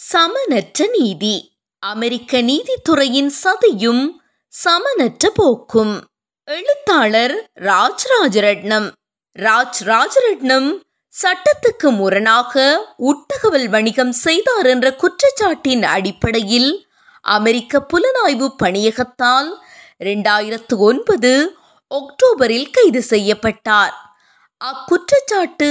சமனற்ற நீதி. அமெரிக்க நீதித்துறையின் சதியும் சமனற்ற போக்கும். எழுத்தாளர் ராஜ் ராஜரட்னம் ராஜ் ராஜரட்னம் சட்டத்துக்கு முரணாக உட்தகவல் வணிகம் செய்தார் என்ற குற்றச்சாட்டின் அடிப்படையில் அமெரிக்க புலனாய்வு பணியகத்தால் இரண்டாயிரத்து ஒன்பது அக்டோபரில் கைது செய்யப்பட்டார். அக்குற்றச்சாட்டு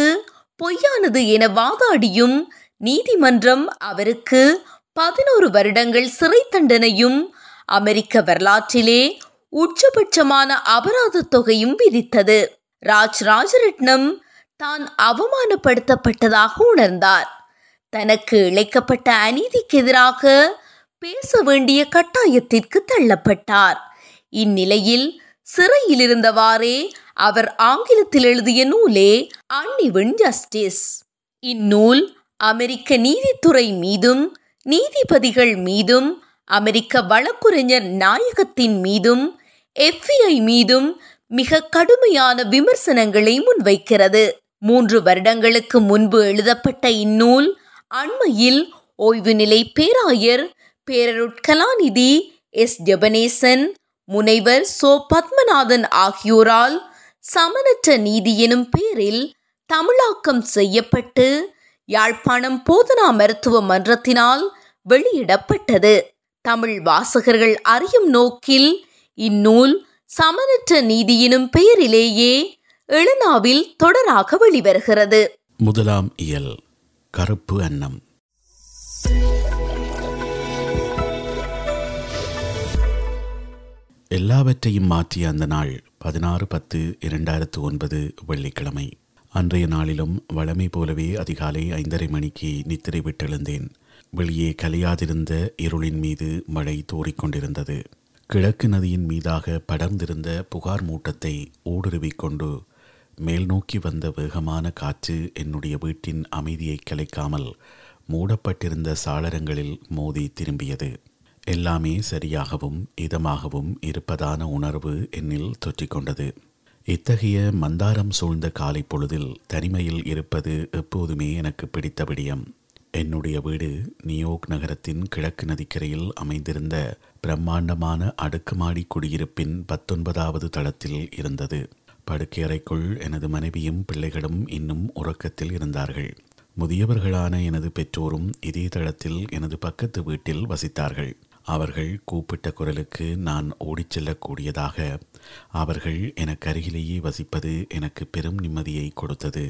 பொய்யானது என வாதாடியும் நீதிமன்றம் அவருக்கு பதினோரு வருடங்கள் சிறை தண்டனையும் அமெரிக்க வரலாற்றிலே உச்சபட்சமான அபராத தொகையும் விதித்தது. ராஜ் ராஜரட்னம் தான் அவமானப்படுத்தப்பட்டதாக உணர்ந்தார். தனக்கு இழைக்கப்பட்ட அநீதிக்கு எதிராக பேச வேண்டிய கட்டாயத்திற்கு தள்ளப்பட்டார். இந்நிலையில் சிறையில் இருந்தவாறே அவர் ஆங்கிலத்தில் எழுதிய நூலே அன்னிவன் ஜஸ்டிஸ். இந்நூல் அமெரிக்க நீதித்துறை மீதும் நீதிபதிகள் மீதும் அமெரிக்க வழக்குரைஞர் நாயகத்தின் மீதும் எஃப்ஐ மீதும் மிக கடுமையான விமர்சனங்களை முன்வைக்கிறது. மூன்று வருடங்களுக்கு முன்பு எழுதப்பட்ட இந்நூல் அண்மையில் ஓய்வு நிலை பேராயர் பேரருட்கலாநிதி எஸ். ஜெபனேசன் முனைவர் சோ. பத்மநாதன் ஆகியோரால் சமனற்ற நீதி எனும் பெயரில் தமிழாக்கம் செய்யப்பட்டு யாழ்ப்பாணம் போதனா மருத்துவ மன்றத்தினால் வெளியிடப்பட்டது. தமிழ் வாசகர்கள் அறியும் நோக்கில் இந்நூல் சமனற்ற நீதியினும் பெயரிலேயே எழுநாவில் தொடராக வெளிவருகிறது. முதலாம் இயல் கருப்பு அன்னம். எல்லாவற்றையும் மாற்றிய அந்த நாள் பதினாறு பத்து இரண்டாயிரத்து ஒன்பது வெள்ளிக்கிழமை. அன்றைய நாளிலும் வழமை போலவே அதிகாலை ஐந்தரை மணிக்கு நித்திரை விட்டெழுந்தேன். வெளியே கலையாதிருந்த இருளின் மீது மழை தோறிக்கொண்டிருந்தது. கிழக்கு நதியின் மீதாக படர்ந்திருந்த புகார் மூட்டத்தை ஊடுருவிக் கொண்டு மேல் நோக்கி வந்த வேகமான காற்று என்னுடைய வீட்டின் அமைதியை கலைக்காமல் மூடப்பட்டிருந்த சாளரங்களில் மோதி திரும்பியது. எல்லாமே சரியாகவும் இதமாகவும் இருப்பதான உணர்வு என்னில் தொற்றிக்கொண்டது இத்தகைய மந்தாரம் சூழ்ந்த காலை பொழுதில் தனிமையில் இருப்பது எப்போதுமே எனக்கு பிடித்த விடியம். என்னுடைய வீடு நியோக் நகரத்தின் கிழக்கு நதிக்கரையில் அமைந்திருந்த பிரம்மாண்டமான அடுக்குமாடி குடியிருப்பின் பத்தொன்பதாவது தளத்தில் இருந்தது. படுக்கையறைக்குள் எனது மனைவியும் பிள்ளைகளும் இன்னும் உறக்கத்தில் இருந்தார்கள். முதியவர்களான எனது பெற்றோரும் இதே தளத்தில் எனது பக்கத்து வீட்டில் வசித்தார்கள். அவர்கள் கூப்பிட்ட குரலுக்கு நான் ஓடிச் செல்லக்கூடியதாக. அவர்கள் எனக்கு அருகிலேயே வசிப்பது எனக்கு பெரும் நிம்மதியை கொடுத்தது.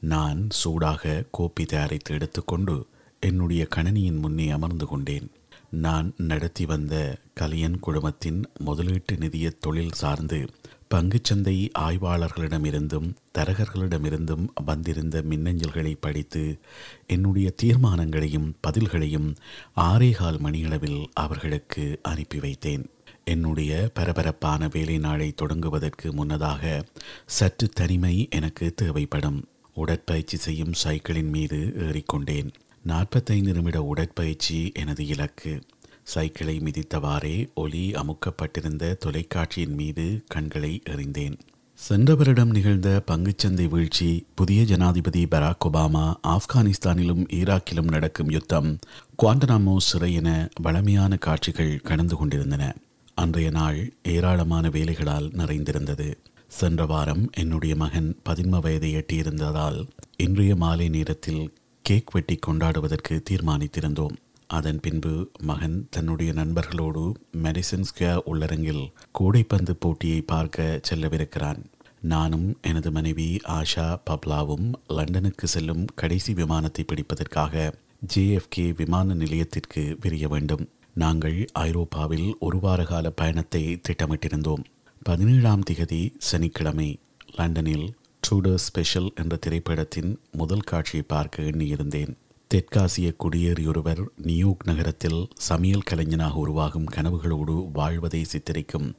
நான் சூடாக கோப்பி தயாரித்து எடுத்துக்கொண்டு என்னுடைய கணனியின் முன்னே அமர்ந்து கொண்டேன். நான் நடத்தி வந்த கலியன் குழுமத்தின் முதலீட்டு நிதிய தொழில் சார்ந்து பங்குச்சந்தை ஆய்வாளர்களிடமிருந்தும் தரகர்களிடமிருந்தும் வந்திருந்த மின்னஞ்சல்களை படித்து என்னுடைய தீர்மானங்களையும் பதில்களையும் ஆறேகால் மணியளவில் அவர்களுக்கு அனுப்பி வைத்தேன். என்னுடைய பரபரப்பான வேலை நாளை தொடங்குவதற்கு முன்னதாக சற்று தனிமை எனக்கு தேவைப்படும். உடற்பயிற்சி செய்யும் சைக்கிளின் மீது ஏறிக்கொண்டேன். நாற்பத்தைந்து நிமிட உடற்பயிற்சி எனது இலக்கு. சைக்கிளை மிதித்தவாறே ஒளி அமுக்கப்பட்டிருந்த தொலைக்காட்சியின் மீது கண்களை எறிந்தேன். சென்ற வருடம் நிகழ்ந்த பங்குச்சந்தை வீழ்ச்சி புதிய ஜனாதிபதி பராக் ஒபாமா ஆப்கானிஸ்தானிலும் ஈராக்கிலும் நடக்கும் யுத்தம் குவாண்டனாமோ சிறை என வளமையான காட்சிகள் கடந்து கொண்டிருந்தன. அன்றைய நாள் ஏராளமான வேலைகளால் நிறைந்திருந்தது. சென்ற வாரம் என்னுடைய மகன் பதின்ம வயதை எட்டியிருந்ததால் இன்றைய மாலை நேரத்தில் கேக் வெட்டி கொண்டாடுவதற்கு தீர்மானித்திருந்தோம். அதன் பின்பு மகன் தன்னுடைய நண்பர்களோடு மெடிசன் ஸ்கொயர் உள்ளரங்கில் கூடைப்பந்து போட்டியை பார்க்க செல்லவிருக்கிறான். நானும் எனது மனைவி ஆஷா பப்லாவும் லண்டனுக்கு செல்லும் கடைசி விமானத்தை பிடிப்பதற்காக ஜேஎஃப்கே விமான நிலையத்திற்கு விரிய வேண்டும். நாங்கள் ஐரோப்பாவில் ஒரு வார கால பயணத்தை திட்டமிட்டிருந்தோம். பதினேழாம் திகதி சனிக்கிழமை லண்டனில் ட்ரூடர் ஸ்பெஷல் என்ற திரைப்படத்தின் முதல் காட்சியை பார்க்க எண்ணியிருந்தேன். தெற்காசிய குடியேறியொருவர் நியூயோர்க் நகரத்தில் சமையல் கலைஞனாக உருவாகும் கனவுகளோடு வாழ்வதை சித்தரிக்கும்.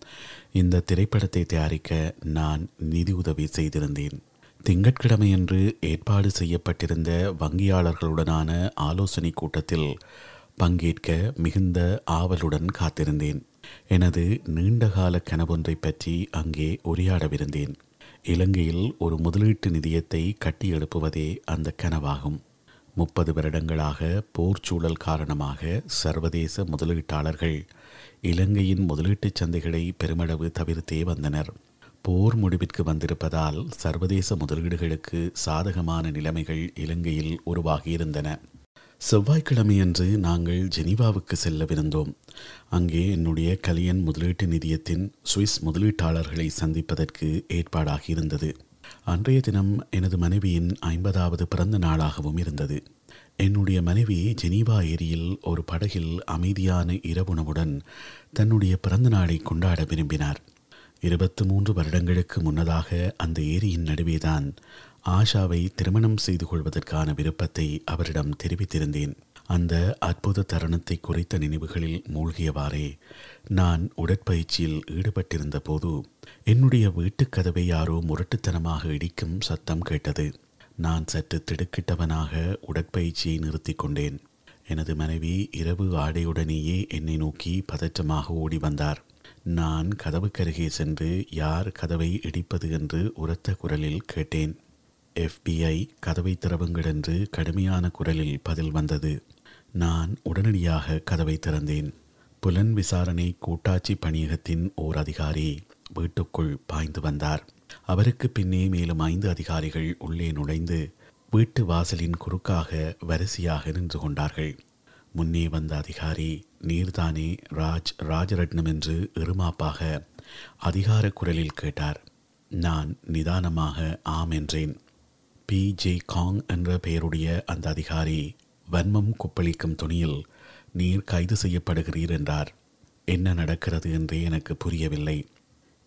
இந்த திரைப்படத்தை தயாரிக்க நான் நிதி உதவி செய்திருந்தேன். திங்கட்கிழமையன்று ஏற்பாடு செய்யப்பட்டிருந்த வங்கியாளர்களுடனான ஆலோசனை கூட்டத்தில் பங்கேற்க மிகுந்த ஆவலுடன் காத்திருந்தேன். எனது நீண்டகால கனவொன்றை பற்றி அங்கே உரையாடவிருந்தேன். இலங்கையில் ஒரு முதலீட்டு நிதியத்தை கட்டி எழுப்புவதே அந்த கனவாகும். முப்பது வருடங்களாக போர் சூழல் காரணமாக சர்வதேச முதலீட்டாளர்கள் இலங்கையின் முதலீட்டுச் சந்தைகளை பெருமளவு தவிர்த்தே வந்தனர். போர் முடிவிற்கு வந்திருப்பதால் சர்வதேச முதலீடுகளுக்கு சாதகமான நிலைமைகள் இலங்கையில் உருவாகியிருந்தன. செவ்வாய்க்கிழமையன்று நாங்கள் ஜெனீவாவுக்கு செல்லவிருந்தோம். அங்கே என்னுடைய கலியன் முதலீட்டு நிதியத்தின் சுவிஸ் முதலீட்டாளர்களை சந்திப்பதற்கு ஏற்பாடாகி இருந்தது அன்றைய தினம் எனது மனைவியின் ஐம்பதாவது பிறந்த நாளாகவும் இருந்தது. என்னுடைய மனைவி ஜெனீவா ஏரியில் ஒரு படகில் அமைதியான இரவுணவுடன் தன்னுடைய பிறந்த நாளை கொண்டாட விரும்பினார். இருபத்து மூன்று வருடங்களுக்கு முன்னதாக அந்த ஏரியின் நடுவேதான் ஆஷாவை திருமணம் செய்து கொள்வதற்கான விருப்பத்தை அவரிடம் தெரிவித்திருந்தேன். அந்த அற்புத தருணத்தை குறித்த நினைவுகளில் மூழ்கியவாறே நான் உடற்பயிற்சியில் ஈடுபட்டிருந்த போது என்னுடைய வீட்டுக் கதவை யாரோ முரட்டுத்தனமாக இடிக்கும் சத்தம் கேட்டது. நான் சற்று திடுக்கிட்டவனாக உடற்பயிற்சியை நிறுத்தி கொண்டேன். எனது மனைவி இரவு ஆடையுடனேயே என்னை நோக்கி பதற்றமாக ஓடி வந்தார். நான் கதவுக்கருகே சென்று யார் கதவை இடிப்பது? என்று உரத்த குரலில் கேட்டேன். எஃபிஐ கதவை திறவுங்கள் என்று கடுமையான குரலில் பதில் வந்தது. நான் உடனடியாக கதவை திறந்தேன். புலன் விசாரணை கூட்டாட்சி பணியகத்தின் ஓர் அதிகாரி வீட்டுக்குள் பாய்ந்து வந்தார். அவருக்கு பின்னே மேலும் ஐந்து அதிகாரிகள் உள்ளே நுழைந்து வீட்டு வாசலின் குறுக்காக வரிசையாக நின்று கொண்டார்கள். முன்னே வந்த அதிகாரி நீர்தானே ராஜ் ராஜரட்னம் என்று இருமாப்பாக அதிகார குரலில் கேட்டார். நான் நிதானமாக ஆம் என்றேன். பி. ஜே. காங் என்ற பெயருடைய அந்த அதிகாரி வன்மம் கொப்பளிக்கும் துணியில் நீர் கைது செய்யப்படுகிறீர் என்றார். என்ன நடக்கிறது என்றே எனக்கு புரியவில்லை.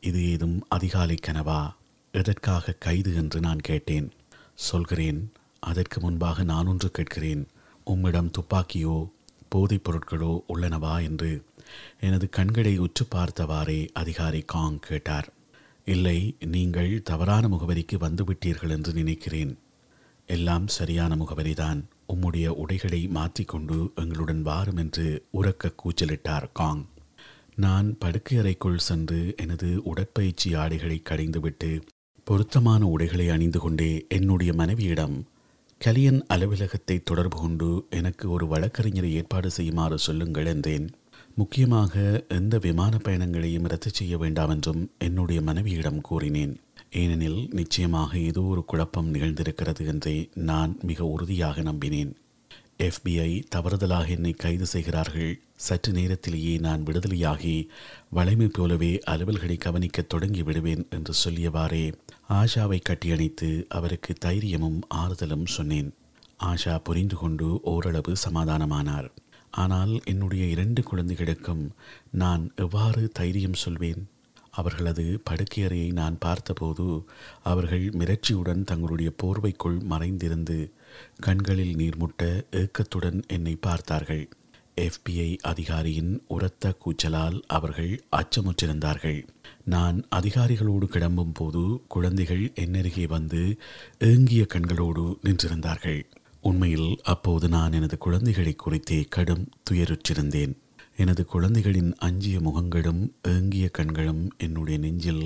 இது ஏதும் அதிகாலை கனவா எதற்காக கைது என்று நான் கேட்டேன். சொல்கிறேன் அதற்கு முன்பாக நான் ஒன்று கேட்கிறேன். உம்மிடம் துப்பாக்கியோ போதைப் பொருட்களோ உள்ளனவா? என்று எனது கண்களை உற்று பார்த்தவாறே அதிகாரி காங் கேட்டார். இல்லை நீங்கள் தவறான முகவரிக்கு வந்துவிட்டீர்கள் என்று நினைக்கிறேன். எல்லாம் சரியான முகவரிதான். உம்முடைய உடைகளை மாற்றிக்கொண்டு எங்களுடன் வாரும் என்று உறக்க கூச்சலிட்டார் காங். நான் படுக்கை அறைக்குள் சென்று எனது உடற்பயிற்சி ஆடைகளை கடைந்துவிட்டு பொருத்தமான உடைகளை அணிந்து கொண்டே என்னுடைய மனைவியிடம் கலியன் அலுவலகத்தை தொடர்பு கொண்டு எனக்கு ஒரு வழக்கறிஞரை ஏற்பாடு செய்யுமாறு சொல்லுங்கள் என்றேன். முக்கியமாக எந்த விமான பயணங்களையும் ரத்து செய்ய வேண்டாம் என்றும் என்னுடைய மனைவியிடம் கூறினேன். ஏனெனில் நிச்சயமாக ஏதோ ஒரு குழப்பம் நிகழ்ந்திருக்கிறது என்றே நான் மிக உறுதியாக நம்பினேன். எஃபிஐ தவறுதலாக என்னை கைது செய்கிறார்கள். சற்று நேரத்திலேயே நான் விடுதலையாகி வளைமை போலவே அலுவல்களை கவனிக்க தொடங்கி விடுவேன் என்று சொல்லியவாறே ஆஷாவை கட்டியணைத்து அவருக்கு தைரியமும் ஆறுதலும் சொன்னேன். ஆஷா புரிந்து கொண்டு ஓரளவு சமாதானமானார். ஆனால் என்னுடைய இரண்டு குழந்தைகளுக்கும் நான் எவ்வாறு தைரியம் சொல்வேன்? அவர்களது படுக்கையறையை நான் பார்த்தபோது அவர்கள் மிரட்சியுடன் தங்களுடைய போர்வைக்குள் மறைந்திருந்து கண்களில் நீர்முட்ட ஏக்கத்துடன் என்னை பார்த்தார்கள். எஃபிஐ அதிகாரியின் உரத்த கூச்சலால் அவர்கள் அச்சமுற்றிருந்தார்கள். நான் அதிகாரிகளோடு கிளம்பும் போது குழந்தைகள் என்னருகே வந்து ஏங்கிய கண்களோடு நின்றிருந்தார்கள். உண்மையில் அப்போது நான் எனது குழந்தைகளை குறித்தே கடும் துயருற்றிருந்தேன். எனது குழந்தைகளின் அஞ்சிய முகங்களும் ஏங்கிய கண்களும் என்னுடைய நெஞ்சில்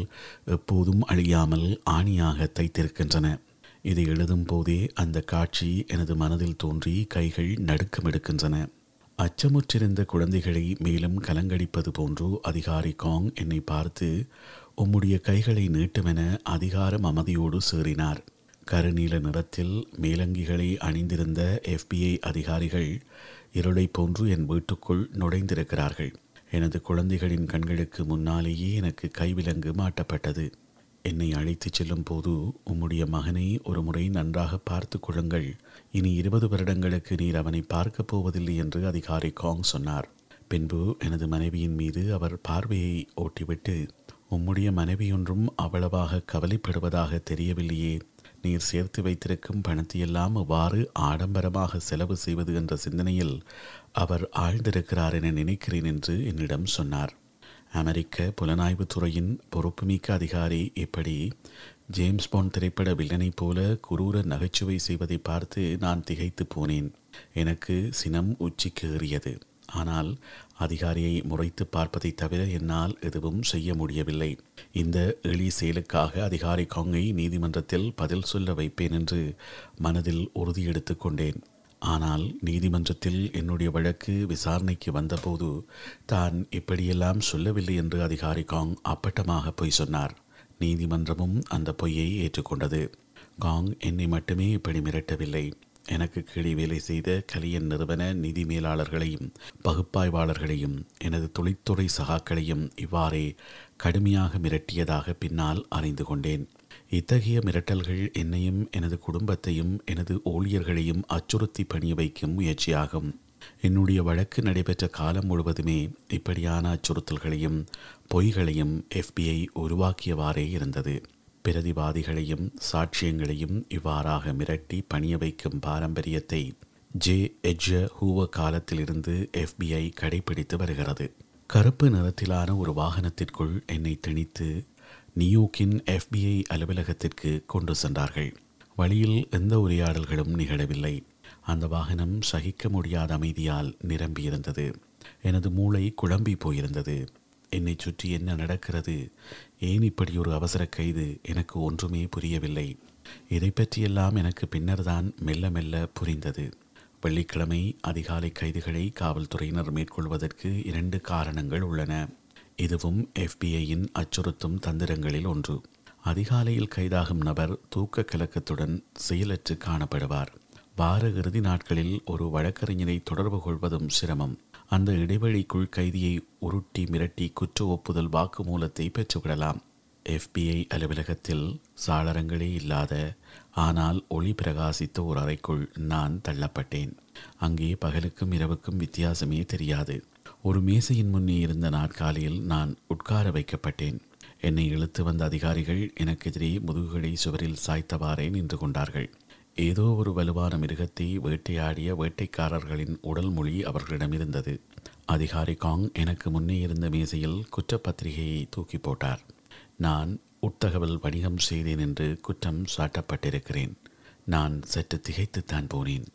எப்போதும் அழியாமல் ஆணியாக தைத்திருக்கின்றன. இதை எழுதும் போதே அந்த காட்சி எனது மனதில் தோன்றி கைகள் நடுக்கமெடுக்கின்றன அச்சமுற்றிருந்த குழந்தைகளை மேலும் கலங்கடிப்பது போன்று அதிகாரி காங் என்னை பார்த்து உம்முடைய கைகளை நீட்டுமென அதிகாரம் அமைதியோடு சேறினார். கருநீல நிறத்தில் மேலங்கிகளை அணிந்திருந்த எஃபிஐ அதிகாரிகள் இருளை போன்று என் வீட்டுக்குள் நுழைந்திருக்கிறார்கள். எனது குழந்தைகளின் கண்களுக்கு முன்னாலேயே எனக்கு கைவிலங்கு மாட்டப்பட்டது. என்னை அழைத்துச் செல்லும் போது உம்முடைய மகனை ஒரு முறை நன்றாக பார்த்து கொள்ளுங்கள். இனி இருபது வருடங்களுக்கு நீர் அவனை பார்க்கப் போவதில்லை என்று அதிகாரி காங் சொன்னார். பின்பு எனது மனைவியின் மீது அவர் பார்வையை ஓட்டிவிட்டு உம்முடைய மனைவியொன்றும் அவ்வளவாக கவலைப்படுவதாக தெரியவில்லையே. நீர் சேர்த்து வைத்திருக்கும் பணத்தையெல்லாம் அவ்வாறு ஆடம்பரமாக செலவு செய்வது என்ற சிந்தனையில் அவர் ஆழ்ந்திருக்கிறார் என நினைக்கிறேன் என்று என்னிடம் சொன்னார். அமெரிக்க புலனாய்வுத் துறையின் பொறுப்புமிக்க அதிகாரி இப்படி ஜேம்ஸ் பாண்ட் திரைப்பட வில்லனைப் போல குரூர நகைச்சுவை செய்வதை பார்த்து நான் திகைத்து போனேன். எனக்கு சினம் உச்சிக்கு ஏறியது ஆனால் அதிகாரியை முறைத்து பார்ப்பதை தவிர என்னால் எதுவும் செய்ய முடியவில்லை. இந்த எளி செயலுக்காக அதிகாரி காங்கை நீதிமன்றத்தில் பதில் சொல்ல வைப்பேன் என்று மனதில் உறுதி எடுத்துக் கொண்டேன். ஆனால் நீதிமன்றத்தில் என்னுடைய வழக்கு விசாரணைக்கு வந்தபோது தான் இப்படியெல்லாம் சொல்லவில்லை என்று அதிகாரி காங் அப்பட்டமாக பொய் சொன்னார். நீதிமன்றமும் அந்த பொய்யை ஏற்றுக்கொண்டது. காங் என்னை மட்டுமே இப்படி மிரட்டவில்லை. எனக்கு கீழே வேலை செய்த கலியன் நிறுவன நிதி மேலாளர்களையும் பகுப்பாய்வாளர்களையும் எனது தொழில்துறை சகாக்களையும் இவ்வாறே கடுமையாக மிரட்டியதாக பின்னால் அறிந்து கொண்டேன். இத்தகைய மிரட்டல்கள் என்னையும் எனது குடும்பத்தையும் எனது ஊழியர்களையும் அச்சுறுத்தி பணிய வைக்கும் முயற்சியாகும். என்னுடைய வழக்கு நடைபெற்ற காலம் முழுவதுமே இப்படியான அச்சுறுத்தல்களையும் பொய்களையும் எஃபிஐ உருவாக்கியவாறே இருந்தது. பிரதிவாதிகளையும் சாட்சியங்களையும் இவ்வாறாக மிரட்டி பணிய வைக்கும் பாரம்பரியத்தை ஜே. எஜ்ஜ ஹூவ காலத்திலிருந்து எஃபிஐ கடைபிடித்து வருகிறது. கருப்பு நிறத்திலான ஒரு வாகனத்திற்குள் என்னை திணித்து நியூக்கின் எஃபிஐ அலுவலகத்திற்கு கொண்டு சென்றார்கள். வழியில் எந்த உரையாடல்களும் நிகழவில்லை. அந்த வாகனம் சகிக்க முடியாத அமைதியால் நிரம்பியிருந்தது. எனது மூளை குழம்பி போயிருந்தது. என்னை சுற்றி என்ன நடக்கிறது? ஏன் இப்படி ஒரு அவசர கைது? எனக்கு ஒன்றுமே புரியவில்லை. இதை பற்றியெல்லாம் எனக்கு பின்னர்தான் மெல்ல மெல்ல புரிந்தது. வெள்ளிக்கிழமை அதிகாலை கைதுகளை காவல்துறையினர் மேற்கொள்வதற்கு இரண்டு காரணங்கள் உள்ளன. இதுவும் எஃபிஐயின் அச்சுறுத்தும் தந்திரங்களில் ஒன்று. அதிகாலையில் கைதாகும் நபர் தூக்க கலக்கத்துடன் செயலற்று காணப்படுவார். வார இறுதி நாட்களில் ஒரு வழக்கறிஞரை தொடர்பு கொள்வதும் சிரமம். அந்த இடைவெளிக்குள் கைதியை உருட்டி மிரட்டி குற்ற ஒப்புதல் வாக்குமூலத்தை பெற்றுவிடலாம். எஃபிஐ அலுவலகத்தில் சாளரங்களே இல்லாத ஆனால் ஒளி பிரகாசித்த ஒரு அறைக்குள் நான் தள்ளப்பட்டேன். அங்கே பகலுக்கும் இரவுக்கும் வித்தியாசமே தெரியாது. ஒரு மேசையின் முன்னே இருந்த நாற்காலியில் நான் உட்கார வைக்கப்பட்டேன். என்னை இழுத்து வந்த அதிகாரிகள் எனக்கு எதிரே முதுகுகளை சுவரில் சாய்த்தவாறே நின்று கொண்டார்கள். ஏதோ ஒரு வலுவான மிருகத்தை வேட்டையாடிய வேட்டைக்காரர்களின் உடல் மொழி அவர்களிடம் இருந்தது. அதிகாரி காங் எனக்கு முன்னே இருந்த மேசையில் குற்றப்பத்திரிகையை தூக்கி போட்டார். நான் உட்தகவல் வணிகம் செய்தேன் என்று குற்றம் சாட்டப்பட்டிருக்கிறேன். நான் சற்று திகைத்துத்தான் போனேன்.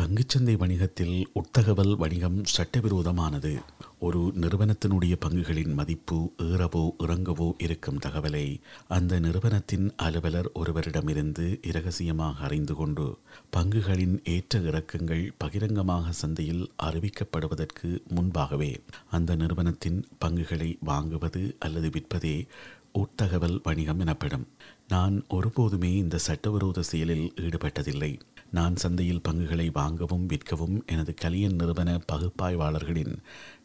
பங்குச்சந்தை வணிகத்தில் உட்தகவல் வணிகம் சட்டவிரோதமானது. ஒரு நிறுவனத்தினுடைய பங்குகளின் மதிப்பு ஏறவோ இறங்கவோ இருக்கும் தகவலை அந்த நிறுவனத்தின் அலுவலர் ஒருவரிடமிருந்து இரகசியமாக அறிந்து கொண்டு பங்குகளின் ஏற்ற இறக்கங்கள் பகிரங்கமாக சந்தையில் அறிவிக்கப்படுவதற்கு முன்பாகவே அந்த நிறுவனத்தின் பங்குகளை வாங்குவது அல்லது விற்பதே உட்தகவல் வணிகம் எனப்படும். நான் ஒருபோதுமே இந்த சட்டவிரோத செயலில் ஈடுபட்டதில்லை. நான் சந்தையில் பங்குகளை வாங்கவும் விற்கவும் எனது கலியன் நிறுவன பகுப்பாய்வாளர்களின்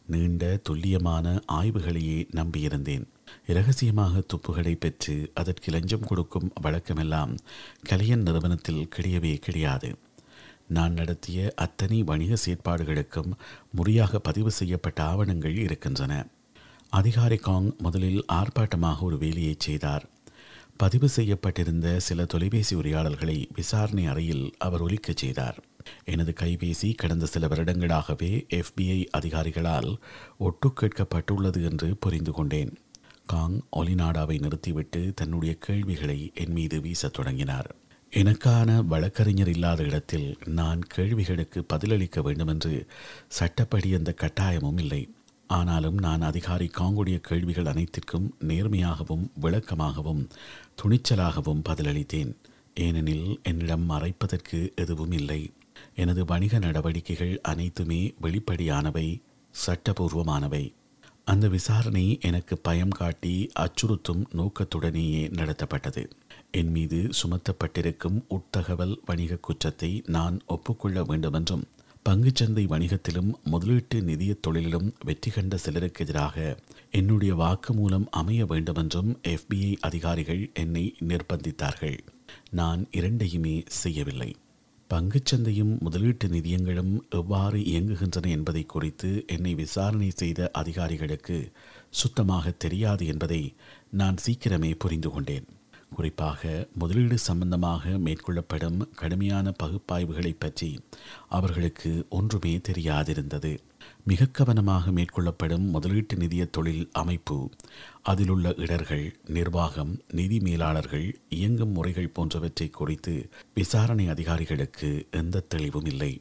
நீண்ட துல்லியமான ஆய்வுகளையே நம்பியிருந்தேன். இரகசியமாக துப்புகளை பெற்று அதற்கு லஞ்சம் கொடுக்கும் வழக்கமெல்லாம் கலியன் நிறுவனத்தில் கிடையவே கிடையாது. நான் நடத்திய அத்தனை வணிக செயற்பாடுகளுக்கும் முறையாக பதிவு செய்யப்பட்ட ஆவணங்கள் இருக்கின்றன. அதிகாரி காங் முதலில் ஆர்ப்பாட்டமாக ஒரு வேலையை செய்தார். பதிவு செய்யப்பட்டிருந்த சில தொலைபேசி உரையாடல்களை விசாரணை அறையில் அவர் ஒலிக்கச் செய்தார். எனது கைபேசி கடந்த சில வருடங்களாகவே எஃபிஐ அதிகாரிகளால் ஒட்டு கேட்கப்பட்டுள்ளது என்று புரிந்து கொண்டேன். காங் ஒலிநாடாவை நிறுத்திவிட்டு தன்னுடைய கேள்விகளை என் மீது வீசத் தொடங்கினார். எனக்கான வழக்கறிஞர் இல்லாத இடத்தில் நான் கேள்விகளுக்கு பதிலளிக்க வேண்டுமென்று சட்டப்படி அந்த கட்டாயமும் இல்லை. ஆனாலும் நான் அதிகாரி காங்குடைய கேள்விகள் அனைத்திற்கும் நேர்மையாகவும் விளக்கமாகவும் துணிச்சலாகவும் பதிலளித்தேன். ஏனெனில் என்னிடம் மறைப்பதற்கு எதுவும் இல்லை. எனது வணிக நடவடிக்கைகள் அனைத்துமே வெளிப்படையானவை சட்டபூர்வமானவை. அந்த விசாரணை எனக்கு பயம் காட்டி அச்சுறுத்தும் நோக்கத்துடனேயே நடத்தப்பட்டது. என் மீது சுமத்தப்பட்டிருக்கும் உட்தகவல் வணிக குற்றத்தை நான் ஒப்புக்கொள்ள வேண்டுமென்றும் பங்குச்சந்தை வணிகத்திலும் முதலீட்டு நிதியத் தொழிலிலும் வெற்றி கண்ட சிலருக்கு எதிராக என்னுடைய வாக்குமூலம் அமைய வேண்டுமென்றும் எஃபிஐ அதிகாரிகள் என்னை நிர்பந்தித்தார்கள். நான் இரண்டையுமே செய்யவில்லை. பங்குச்சந்தையும் முதலீட்டு நிதியங்களும் எவ்வாறு இயங்குகின்றன என்பதை குறித்து என்னை விசாரணை செய்த அதிகாரிகளுக்கு சுத்தமாக தெரியாது என்பதை நான் சீக்கிரமே புரிந்து கொண்டேன் குறிப்பாக முதலீடு சம்பந்தமாக மேற்கொள்ளப்படும் கடுமையான பகுப்பாய்வுகளை பற்றி அவர்களுக்கு ஒன்றுமே தெரியாதிருந்தது. மிக கவனமாக மேற்கொள்ளப்படும் முதலீட்டு நிதிய தொழில் அமைப்பு அதிலுள்ள இடர்கள் நிர்வாகம் நிதி மேலாளர்கள் இயங்கும் முறைகள் போன்றவற்றை குறித்து விசாரணை அதிகாரிகளுக்கு எந்த தெளிவும் இல்லை.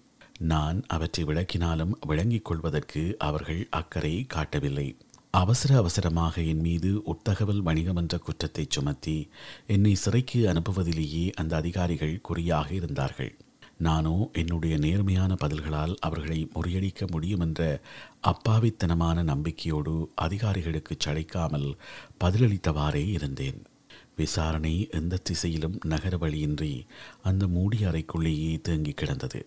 நான் அவற்றை விளக்கினாலும் விளங்கிக் கொள்வதற்கு அவர்கள் அக்கறை காட்டவில்லை. அவசர அவசரமாக என் மீது உட்தகவல் வணிகம் என்ற குற்றத்தை சுமத்தி என்னை சிறைக்கு அனுப்புவதிலேயே அந்த அதிகாரிகள் குறியாக இருந்தார்கள். நானோ என்னுடைய நேர்மையான பதில்களால் அவர்களை முறியடிக்க முடியும் என்ற அப்பாவித்தனமான நம்பிக்கையோடு அதிகாரிகளுக்கு சளைக்காமல் பதிலளித்தவாறே இருந்தேன். விசாரணை எந்த திசையிலும் நகர வழியின்றி அந்த மூடி அறைக்குள்ளேயே தேங்கி கிடந்தது.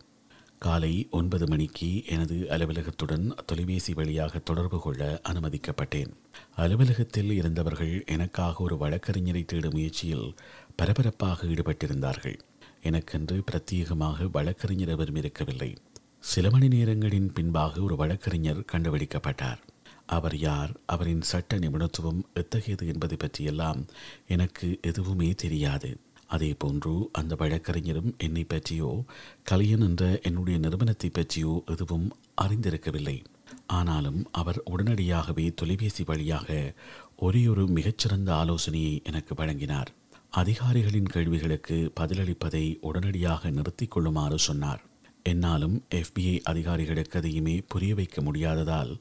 காலை ஒன்பது மணிக்கு எனது அலுவலகத்துடன் தொலைபேசி வழியாக தொடர்பு கொள்ள அனுமதிக்கப்பட்டேன். அலுவலகத்தில் இருந்தவர்கள் எனக்காக ஒரு வழக்கறிஞரை தேடும் முயற்சியில் பரபரப்பாக ஈடுபட்டிருந்தார்கள். எனக்கென்று பிரத்யேகமாக வழக்கறிஞர் எவரும் இருக்கவில்லை. சில மணி நேரங்களின் பின்பாக ஒரு வழக்கறிஞர் கண்டுபிடிக்கப்பட்டார். அவர் யார் அவரின் சட்ட நிபுணத்துவம் எத்தகையது என்பது பற்றியெல்லாம் எனக்கு எதுவுமே தெரியாது. அதே போன்று அந்த வழக்கறிஞரும் என்னை பற்றியோ கலியன் என்ற என்னுடைய நிறுவனத்தை பற்றியோ எதுவும் அறிந்திருக்கவில்லை. ஆனாலும் அவர் உடனடியாகவே தொலைபேசி வழியாக ஒரே ஒரு மிகச்சிறந்த ஆலோசனையை எனக்கு வழங்கினார். அதிகாரிகளின் கேள்விகளுக்கு பதிலளிப்பதை உடனடியாக நிறுத்திக் கொள்ளுமாறு சொன்னார். என்னாலும் எஃபிஐ அதிகாரிகளுக்கு அதையுமே புரிய வைக்க முடியாததால்